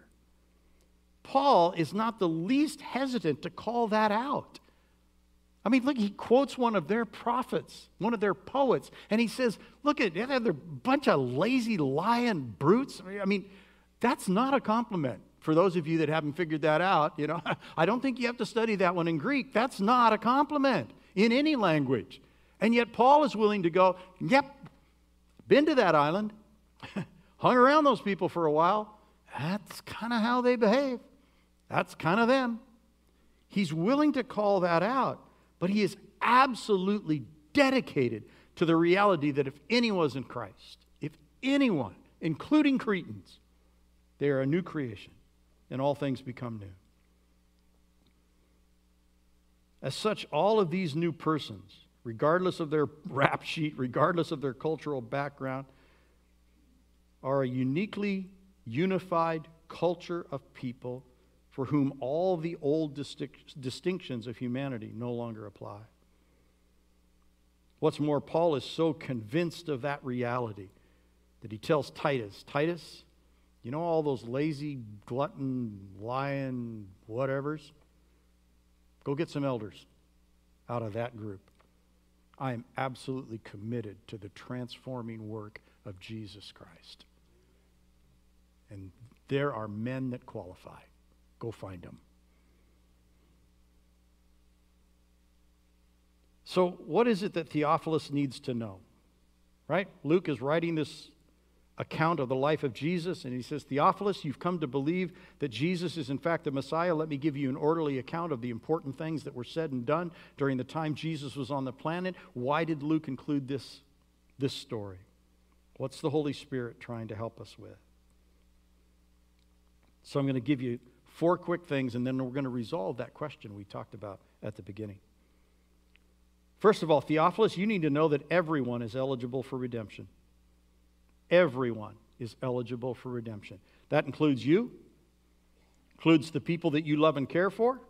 Speaker 4: Paul is not the least hesitant to call that out. I mean, look, he quotes one of their prophets, one of their poets, and he says, Look at they're a bunch of lazy, lying brutes. I mean, that's not a compliment. For those of you that haven't figured that out, you know, I don't think you have to study that one in Greek. That's not a compliment in any language. And yet Paul is willing to go, Yep, been to that island, hung around those people for a while. That's kind of how they behave. That's kind of them. He's willing to call that out, but he is absolutely dedicated to the reality that if anyone's in Christ, if anyone, including Cretans, they are a new creation and all things become new. As such, all of these new persons, regardless of their rap sheet, regardless of their cultural background, are a uniquely unified culture of people for whom all the old distinc- distinctions of humanity no longer apply. What's more, Paul is so convinced of that reality that he tells Titus, Titus, you know all those lazy, glutton, lying, whatevers? Go get some elders out of that group. I am absolutely committed to the transforming work of Jesus Christ. And there are men that qualify. Go find them. So, what is it that Theophilus needs to know? Right? Luke is writing this account of the life of Jesus, and he says, Theophilus, you've come to believe that Jesus is in fact the Messiah. Let me give you an orderly account of the important things that were said and done during the time Jesus was on the planet. Why did Luke include this, this story? What's the Holy Spirit trying to help us with? So, I'm going to give you four quick things, and then we're going to resolve that question we talked about at the beginning. First of all, Theophilus, you need to know that everyone is eligible for redemption. Everyone is eligible for redemption. That includes you, includes the people that you love and care for,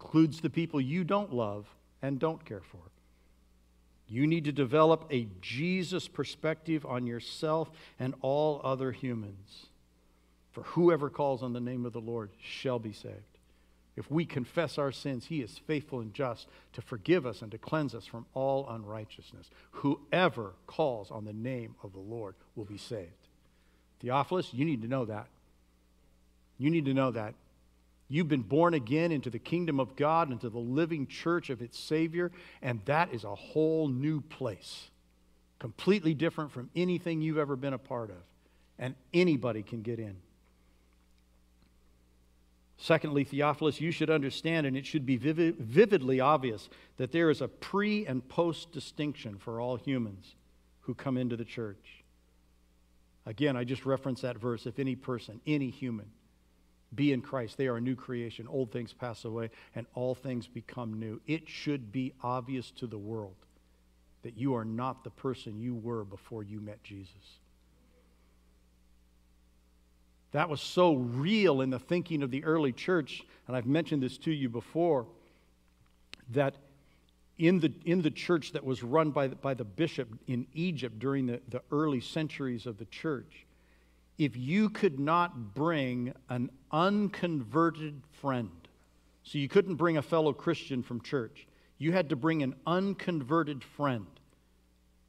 Speaker 4: includes the people you don't love and don't care for. You need to develop a Jesus perspective on yourself and all other humans. For whoever calls on the name of the Lord shall be saved. If we confess our sins, he is faithful and just to forgive us and to cleanse us from all unrighteousness. Whoever calls on the name of the Lord will be saved. Theophilus, you need to know that. You need to know that. You've been born again into the kingdom of God, into the living church of its Savior, and that is a whole new place. Completely different from anything you've ever been a part of. And anybody can get in. Secondly, Theophilus, you should understand, and it should be vivid, vividly obvious, that there is a pre and post distinction for all humans who come into the church. Again, I just reference that verse. If any person, any human, be in Christ, they are a new creation. Old things pass away, and all things become new. It should be obvious to the world that you are not the person you were before you met Jesus. That was so real in the thinking of the early church, and I've mentioned this to you before, that in the, in the church that was run by the, by the bishop in Egypt during the, the early centuries of the church, if you could not bring an unconverted friend, so you couldn't bring a fellow Christian from church, you had to bring an unconverted friend.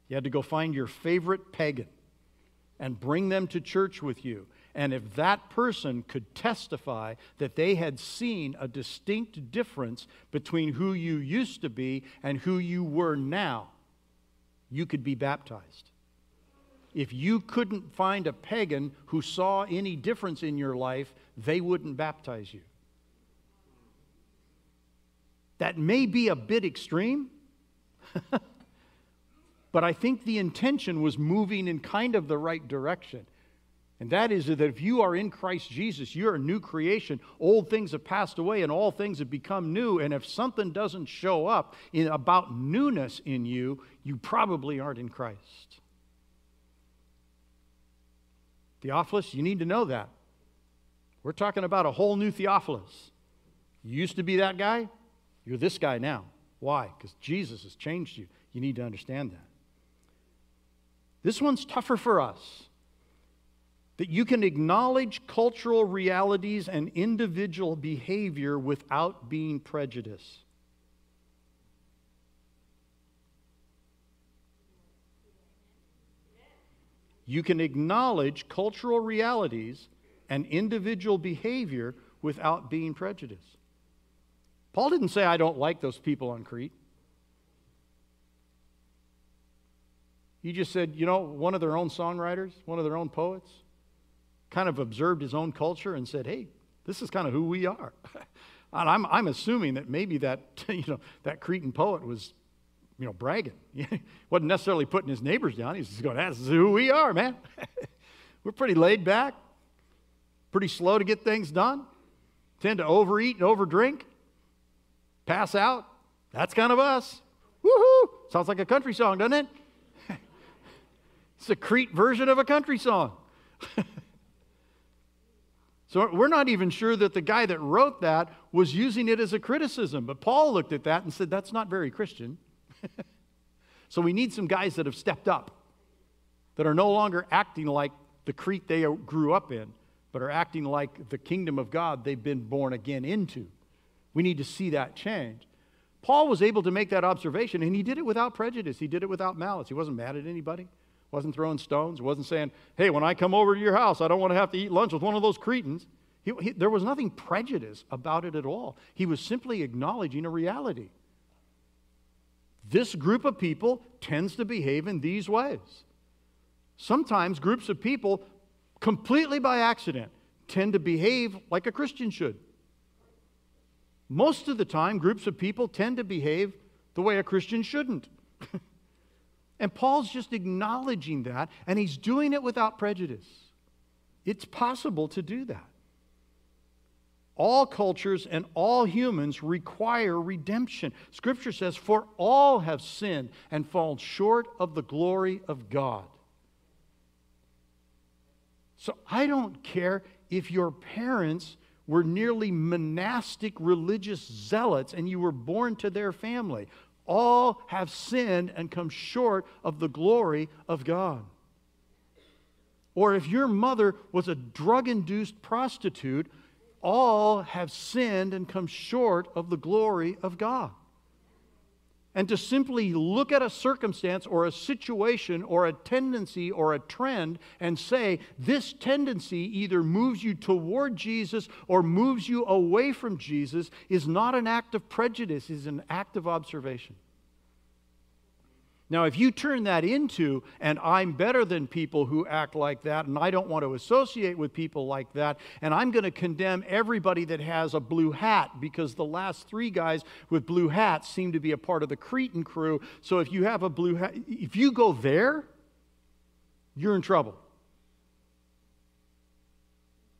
Speaker 4: You had to go find your favorite pagan and bring them to church with you. And if that person could testify that they had seen a distinct difference between who you used to be and who you were now, you could be baptized. If you couldn't find a pagan who saw any difference in your life, they wouldn't baptize you. That may be a bit extreme, but I think the intention was moving in kind of the right direction. And that is that if you are in Christ Jesus, you're a new creation. Old things have passed away and all things have become new. And if something doesn't show up in, about newness in you, you probably aren't in Christ. Theophilus, you need to know that. We're talking about a whole new Theophilus. You used to be that guy, you're this guy now. Why? Because Jesus has changed you. You need to understand that. This one's tougher for us. That you can acknowledge cultural realities and individual behavior without being prejudiced. You can acknowledge cultural realities and individual behavior without being prejudiced. Paul didn't say, I don't like those people on Crete. He just said, you know, one of their own songwriters, one of their own poets, kind of observed his own culture and said, hey, this is kind of who we are. and I'm, I'm assuming that maybe that, you know, that Cretan poet was, you know, bragging. He wasn't necessarily putting his neighbors down. He's just going, this is who we are, man. We're pretty laid back, pretty slow to get things done, tend to overeat and overdrink, pass out. That's kind of us. Woohoo! Sounds like a country song, doesn't it? It's a Crete version of a country song. So we're not even sure that the guy that wrote that was using it as a criticism. But Paul looked at that and said, that's not very Christian. so we need some guys that have stepped up, that are no longer acting like the Crete they grew up in, but are acting like the kingdom of God they've been born again into. We need to see that change. Paul was able to make that observation, and he did it without prejudice. He did it without malice. He wasn't mad at anybody wasn't throwing stones, wasn't saying, hey, when I come over to your house, I don't want to have to eat lunch with one of those Cretans. He, he, there was nothing prejudice about it at all. He was simply acknowledging a reality. This group of people tends to behave in these ways. Sometimes groups of people, completely by accident, tend to behave like a Christian should. Most of the time, groups of people tend to behave the way a Christian shouldn't. And Paul's just acknowledging that, and he's doing it without prejudice. It's possible to do that. All cultures and all humans require redemption. Scripture says, For all have sinned and fallen short of the glory of God. So I don't care if your parents were nearly monastic religious zealots and you were born to their family all have sinned and come short of the glory of God. Or if your mother was a drug induced prostitute, all have sinned and come short of the glory of God. And to simply look at a circumstance or a situation or a tendency or a trend and say, this tendency either moves you toward Jesus or moves you away from Jesus is not an act of prejudice, it's an act of observation. Now, if you turn that into, and I'm better than people who act like that, and I don't want to associate with people like that, and I'm going to condemn everybody that has a blue hat because the last three guys with blue hats seem to be a part of the Cretan crew. So if you have a blue hat, if you go there, you're in trouble.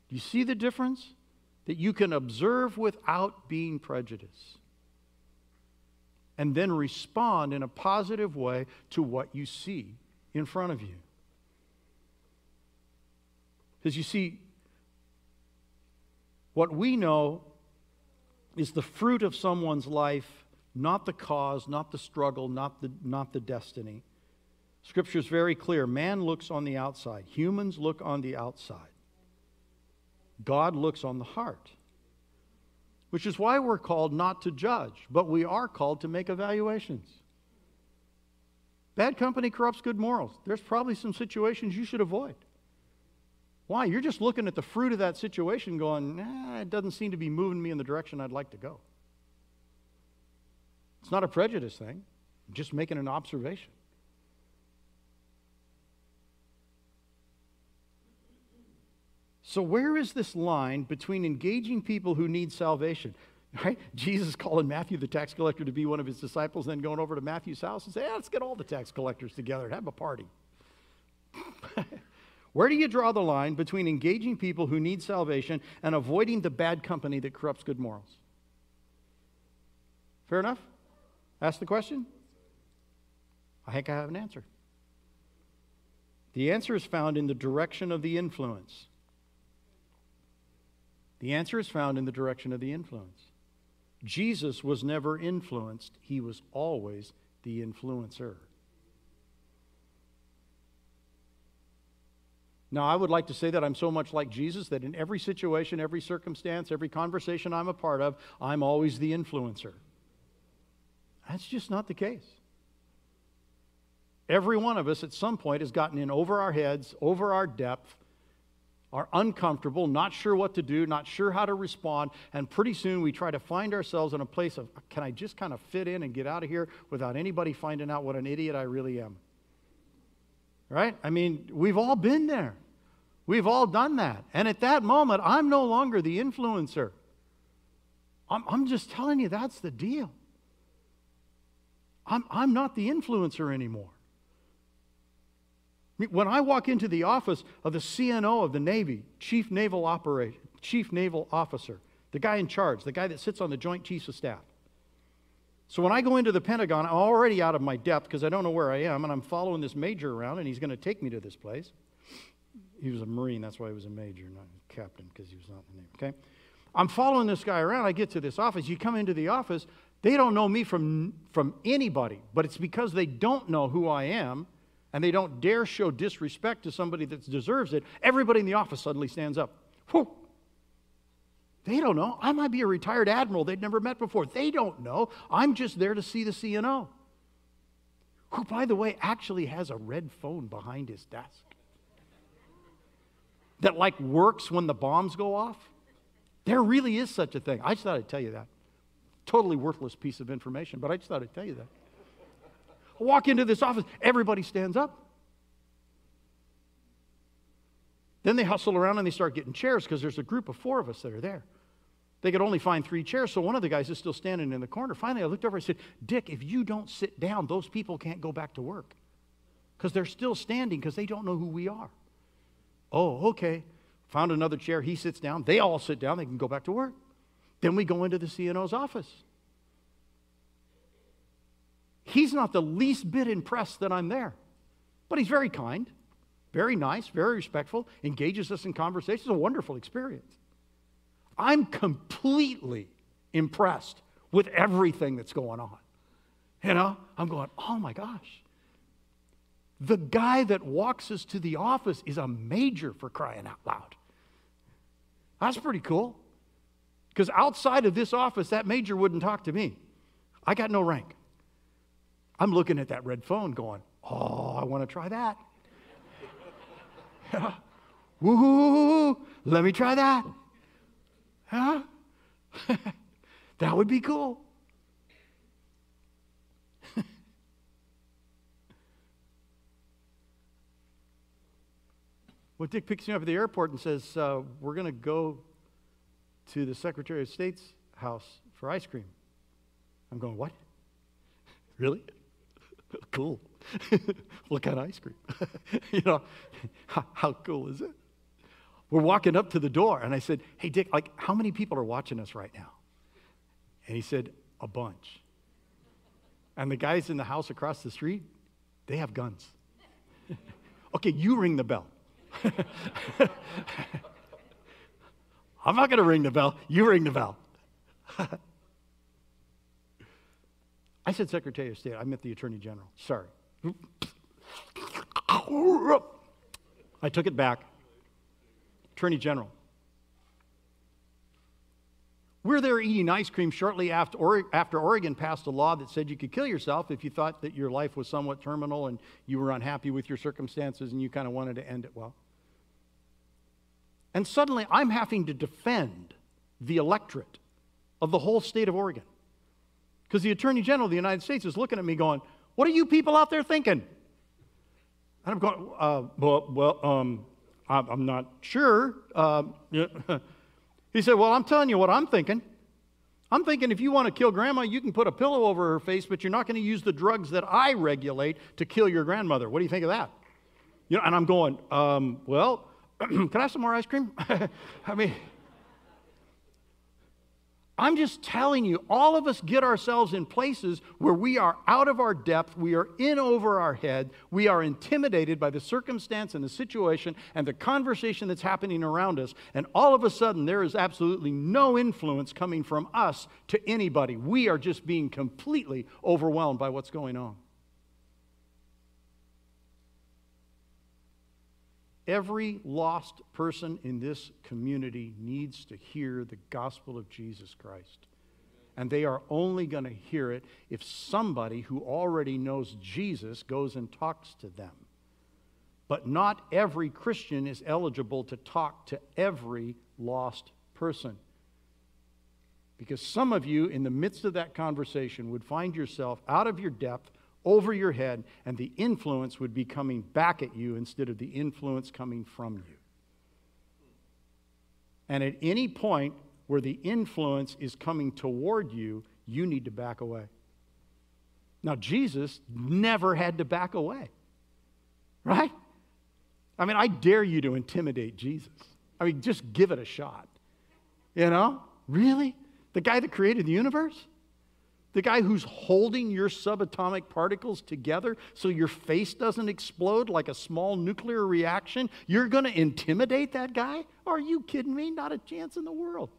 Speaker 4: You see the difference? That you can observe without being prejudiced and then respond in a positive way to what you see in front of you. Because you see, what we know is the fruit of someone's life, not the cause, not the struggle, not the, not the destiny. Scripture is very clear. Man looks on the outside, humans look on the outside. God looks on the heart. Which is why we're called not to judge, but we are called to make evaluations. Bad company corrupts good morals. There's probably some situations you should avoid. Why? You're just looking at the fruit of that situation going, nah, it doesn't seem to be moving me in the direction I'd like to go. It's not a prejudice thing, I'm just making an observation. So, where is this line between engaging people who need salvation? Right? Jesus calling Matthew the tax collector to be one of his disciples, then going over to Matthew's house and say, let's get all the tax collectors together and have a party. Where do you draw the line between engaging people who need salvation and avoiding the bad company that corrupts good morals? Fair enough? Ask the question? I think I have an answer. The answer is found in the direction of the influence. The answer is found in the direction of the influence. Jesus was never influenced, he was always the influencer. Now, I would like to say that I'm so much like Jesus that in every situation, every circumstance, every conversation I'm a part of, I'm always the influencer. That's just not the case. Every one of us at some point has gotten in over our heads, over our depth, are uncomfortable, not sure what to do, not sure how to respond, and pretty soon we try to find ourselves in a place of can I just kind of fit in and get out of here without anybody finding out what an idiot I really am? Right? I mean, we've all been there. We've all done that. And at that moment, I'm no longer the influencer. I'm, I'm just telling you that's the deal. I'm, I'm not the influencer anymore. When I walk into the office of the CNO of the Navy, Chief Naval Operation, Chief Naval Officer, the guy in charge, the guy that sits on the Joint Chiefs of Staff. So when I go into the Pentagon, I'm already out of my depth because I don't know where I am, and I'm following this major around, and he's going to take me to this place. He was a Marine, that's why he was a major, not a captain, because he was not in the Navy. Okay? I'm following this guy around. I get to this office. You come into the office, they don't know me from, from anybody, but it's because they don't know who I am and they don't dare show disrespect to somebody that deserves it. Everybody in the office suddenly stands up. Whew. They don't know. I might be a retired admiral they'd never met before. They don't know. I'm just there to see the CNO, who, by the way, actually has a red phone behind his desk that like works when the bombs go off. There really is such a thing. I just thought I'd tell you that. Totally worthless piece of information, but I just thought I'd tell you that. I walk into this office, everybody stands up. Then they hustle around and they start getting chairs because there's a group of four of us that are there. They could only find three chairs, so one of the guys is still standing in the corner. Finally, I looked over and said, Dick, if you don't sit down, those people can't go back to work because they're still standing because they don't know who we are. Oh, okay. Found another chair. He sits down. They all sit down. They can go back to work. Then we go into the CNO's office. He's not the least bit impressed that I'm there, but he's very kind, very nice, very respectful, engages us in conversation. It's a wonderful experience. I'm completely impressed with everything that's going on. You know, I'm going, oh my gosh. The guy that walks us to the office is a major for crying out loud. That's pretty cool. Because outside of this office, that major wouldn't talk to me. I got no rank. I'm looking at that red phone going, oh, I want to try that. yeah. Woo, let me try that. Huh? that would be cool. well, Dick picks me up at the airport and says, uh, We're going to go to the Secretary of State's house for ice cream. I'm going, What? really? cool. what kind of ice cream? you know, how, how, cool is it? We're walking up to the door, and I said, Hey, Dick, like, how many people are watching us right now? And he said, A bunch. And the guys in the house across the street, they have guns. okay, you ring the bell. I'm not going to ring the bell. You ring the bell. I said Secretary of State. I meant the Attorney General. Sorry. I took it back. Attorney General. We're there eating ice cream shortly after, or, after Oregon passed a law that said you could kill yourself if you thought that your life was somewhat terminal and you were unhappy with your circumstances and you kind of wanted to end it well. And suddenly I'm having to defend the electorate of the whole state of Oregon. Because the Attorney General of the United States is looking at me going, What are you people out there thinking? And I'm going, uh, Well, well um, I'm, not sure. Yeah. He said, Well, I'm telling you what I'm thinking. I'm thinking if you want to kill grandma, you can put a pillow over her face, but you're not going to use the drugs that I regulate to kill your grandmother. What do you think of that? You know, and I'm going, um, Well, can I have some more ice cream? I mean, I'm just telling you, all of us get ourselves in places where we are out of our depth, we are in over our head, we are intimidated by the circumstance and the situation and the conversation that's happening around us, and all of a sudden there is absolutely no influence coming from us to anybody. We are just being completely overwhelmed by what's going on. Every lost person in this community needs to hear the gospel of Jesus Christ. And they are only going to hear it if somebody who already knows Jesus goes and talks to them. But not every Christian is eligible to talk to every lost person. Because some of you, in the midst of that conversation, would find yourself out of your depth over your head, and the influence would be coming back at you instead of the influence coming from you. And at any point where the influence is coming toward you, you need to back away. Now, Jesus never had to back away, right? I mean, I dare you to intimidate Jesus. I mean, just give it a shot. You know? Really? The guy that created the universe? The guy who's holding your subatomic particles together so your face doesn't explode like a small nuclear reaction, you're going to intimidate that guy? Are you kidding me? Not a chance in the world.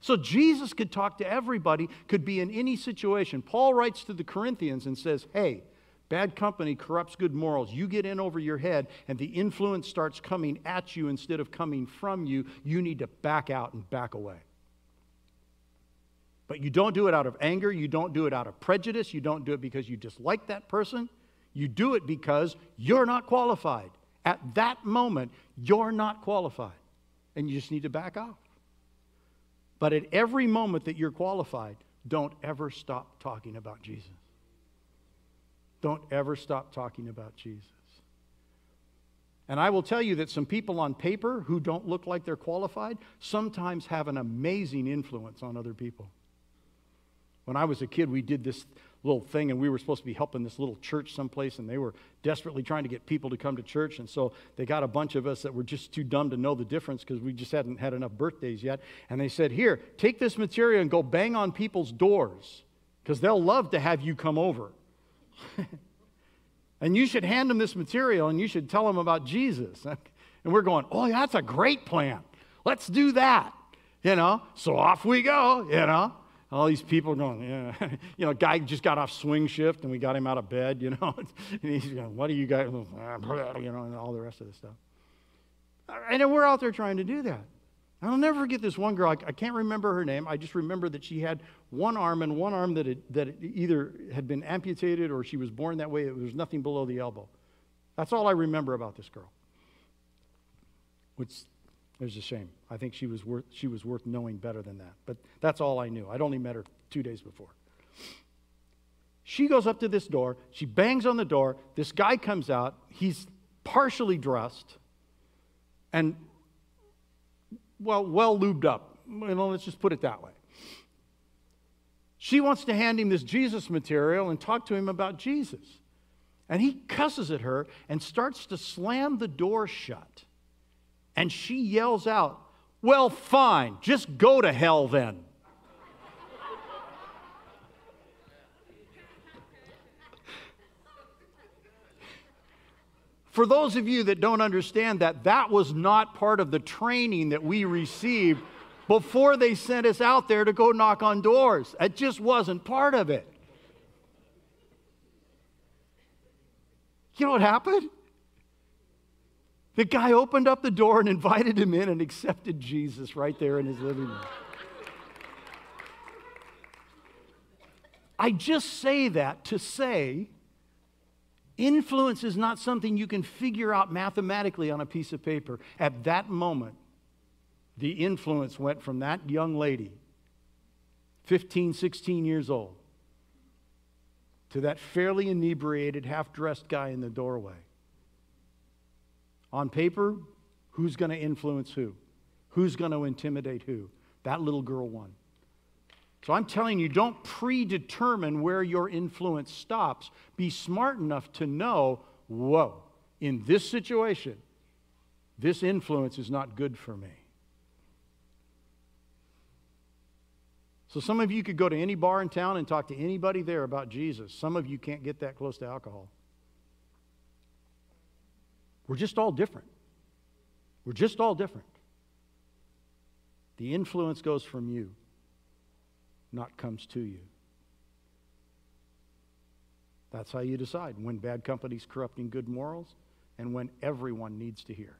Speaker 4: So Jesus could talk to everybody, could be in any situation. Paul writes to the Corinthians and says, Hey, bad company corrupts good morals. You get in over your head, and the influence starts coming at you instead of coming from you. You need to back out and back away. But you don't do it out of anger. You don't do it out of prejudice. You don't do it because you dislike that person. You do it because you're not qualified. At that moment, you're not qualified. And you just need to back off. But at every moment that you're qualified, don't ever stop talking about Jesus. Don't ever stop talking about Jesus. And I will tell you that some people on paper who don't look like they're qualified sometimes have an amazing influence on other people. When I was a kid, we did this little thing, and we were supposed to be helping this little church someplace, and they were desperately trying to get people to come to church. And so they got a bunch of us that were just too dumb to know the difference because we just hadn't had enough birthdays yet. And they said, Here, take this material and go bang on people's doors because they'll love to have you come over. and you should hand them this material and you should tell them about Jesus. And we're going, Oh, that's a great plan. Let's do that. You know, so off we go, you know all these people going, yeah. you know, guy just got off swing shift and we got him out of bed, you know. and he's going, what are you guys, you know, and all the rest of the stuff. And we're out there trying to do that. I'll never forget this one girl. I, I, can't remember her name. I just remember that she had one arm and one arm that, that it either had been amputated or she was born that way. There was nothing below the elbow. That's all I remember about this girl. Which was a shame. I think she was worth, she was worth knowing better than that. But that's all I knew. I'd only met her two days before. She goes up to this door. She bangs on the door. This guy comes out. He's partially dressed and, well, well lubed up. You know, let's just put it that way. She wants to hand him this Jesus material and talk to him about Jesus. And he cusses at her and starts to slam the door shut. And she yells out, Well, fine, just go to hell then. For those of you that don't understand that, that was not part of the training that we received before they sent us out there to go knock on doors. It just wasn't part of it. You know what happened? The guy opened up the door and invited him in and accepted Jesus right there in his living room. I just say that to say influence is not something you can figure out mathematically on a piece of paper. At that moment, the influence went from that young lady, 15, 16 years old, to that fairly inebriated, half dressed guy in the doorway. On paper, who's going to influence who? Who's going to intimidate who? That little girl won. So I'm telling you, don't predetermine where your influence stops. Be smart enough to know whoa, in this situation, this influence is not good for me. So some of you could go to any bar in town and talk to anybody there about Jesus. Some of you can't get that close to alcohol. We're just all different. We're just all different. The influence goes from you, not comes to you. That's how you decide when bad company's corrupting good morals and when everyone needs to hear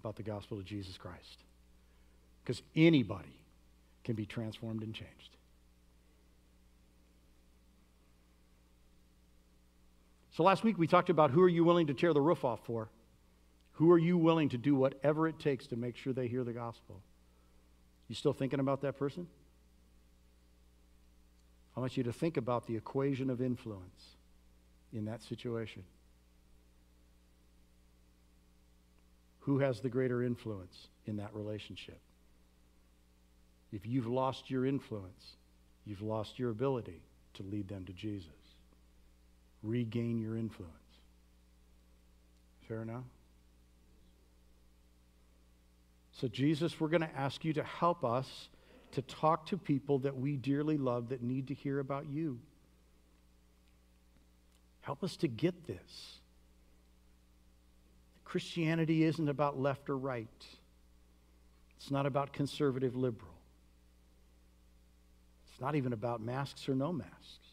Speaker 4: about the gospel of Jesus Christ. Because anybody can be transformed and changed. So last week we talked about who are you willing to tear the roof off for? Who are you willing to do whatever it takes to make sure they hear the gospel? You still thinking about that person? I want you to think about the equation of influence in that situation. Who has the greater influence in that relationship? If you've lost your influence, you've lost your ability to lead them to Jesus. Regain your influence. Fair enough? So, Jesus, we're going to ask you to help us to talk to people that we dearly love that need to hear about you. Help us to get this. Christianity isn't about left or right, it's not about conservative liberal. It's not even about masks or no masks,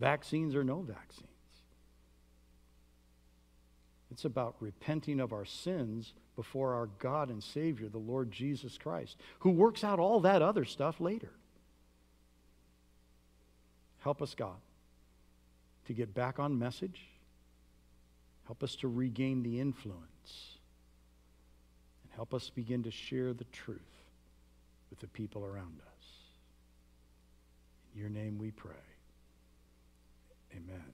Speaker 4: vaccines or no vaccines. It's about repenting of our sins before our God and Savior, the Lord Jesus Christ, who works out all that other stuff later. Help us, God, to get back on message. Help us to regain the influence. And help us begin to share the truth with the people around us. In your name we pray. Amen.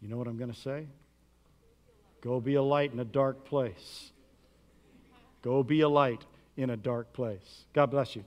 Speaker 4: You know what I'm going to say? Go be a light in a dark place. Go be a light in a dark place. God bless you.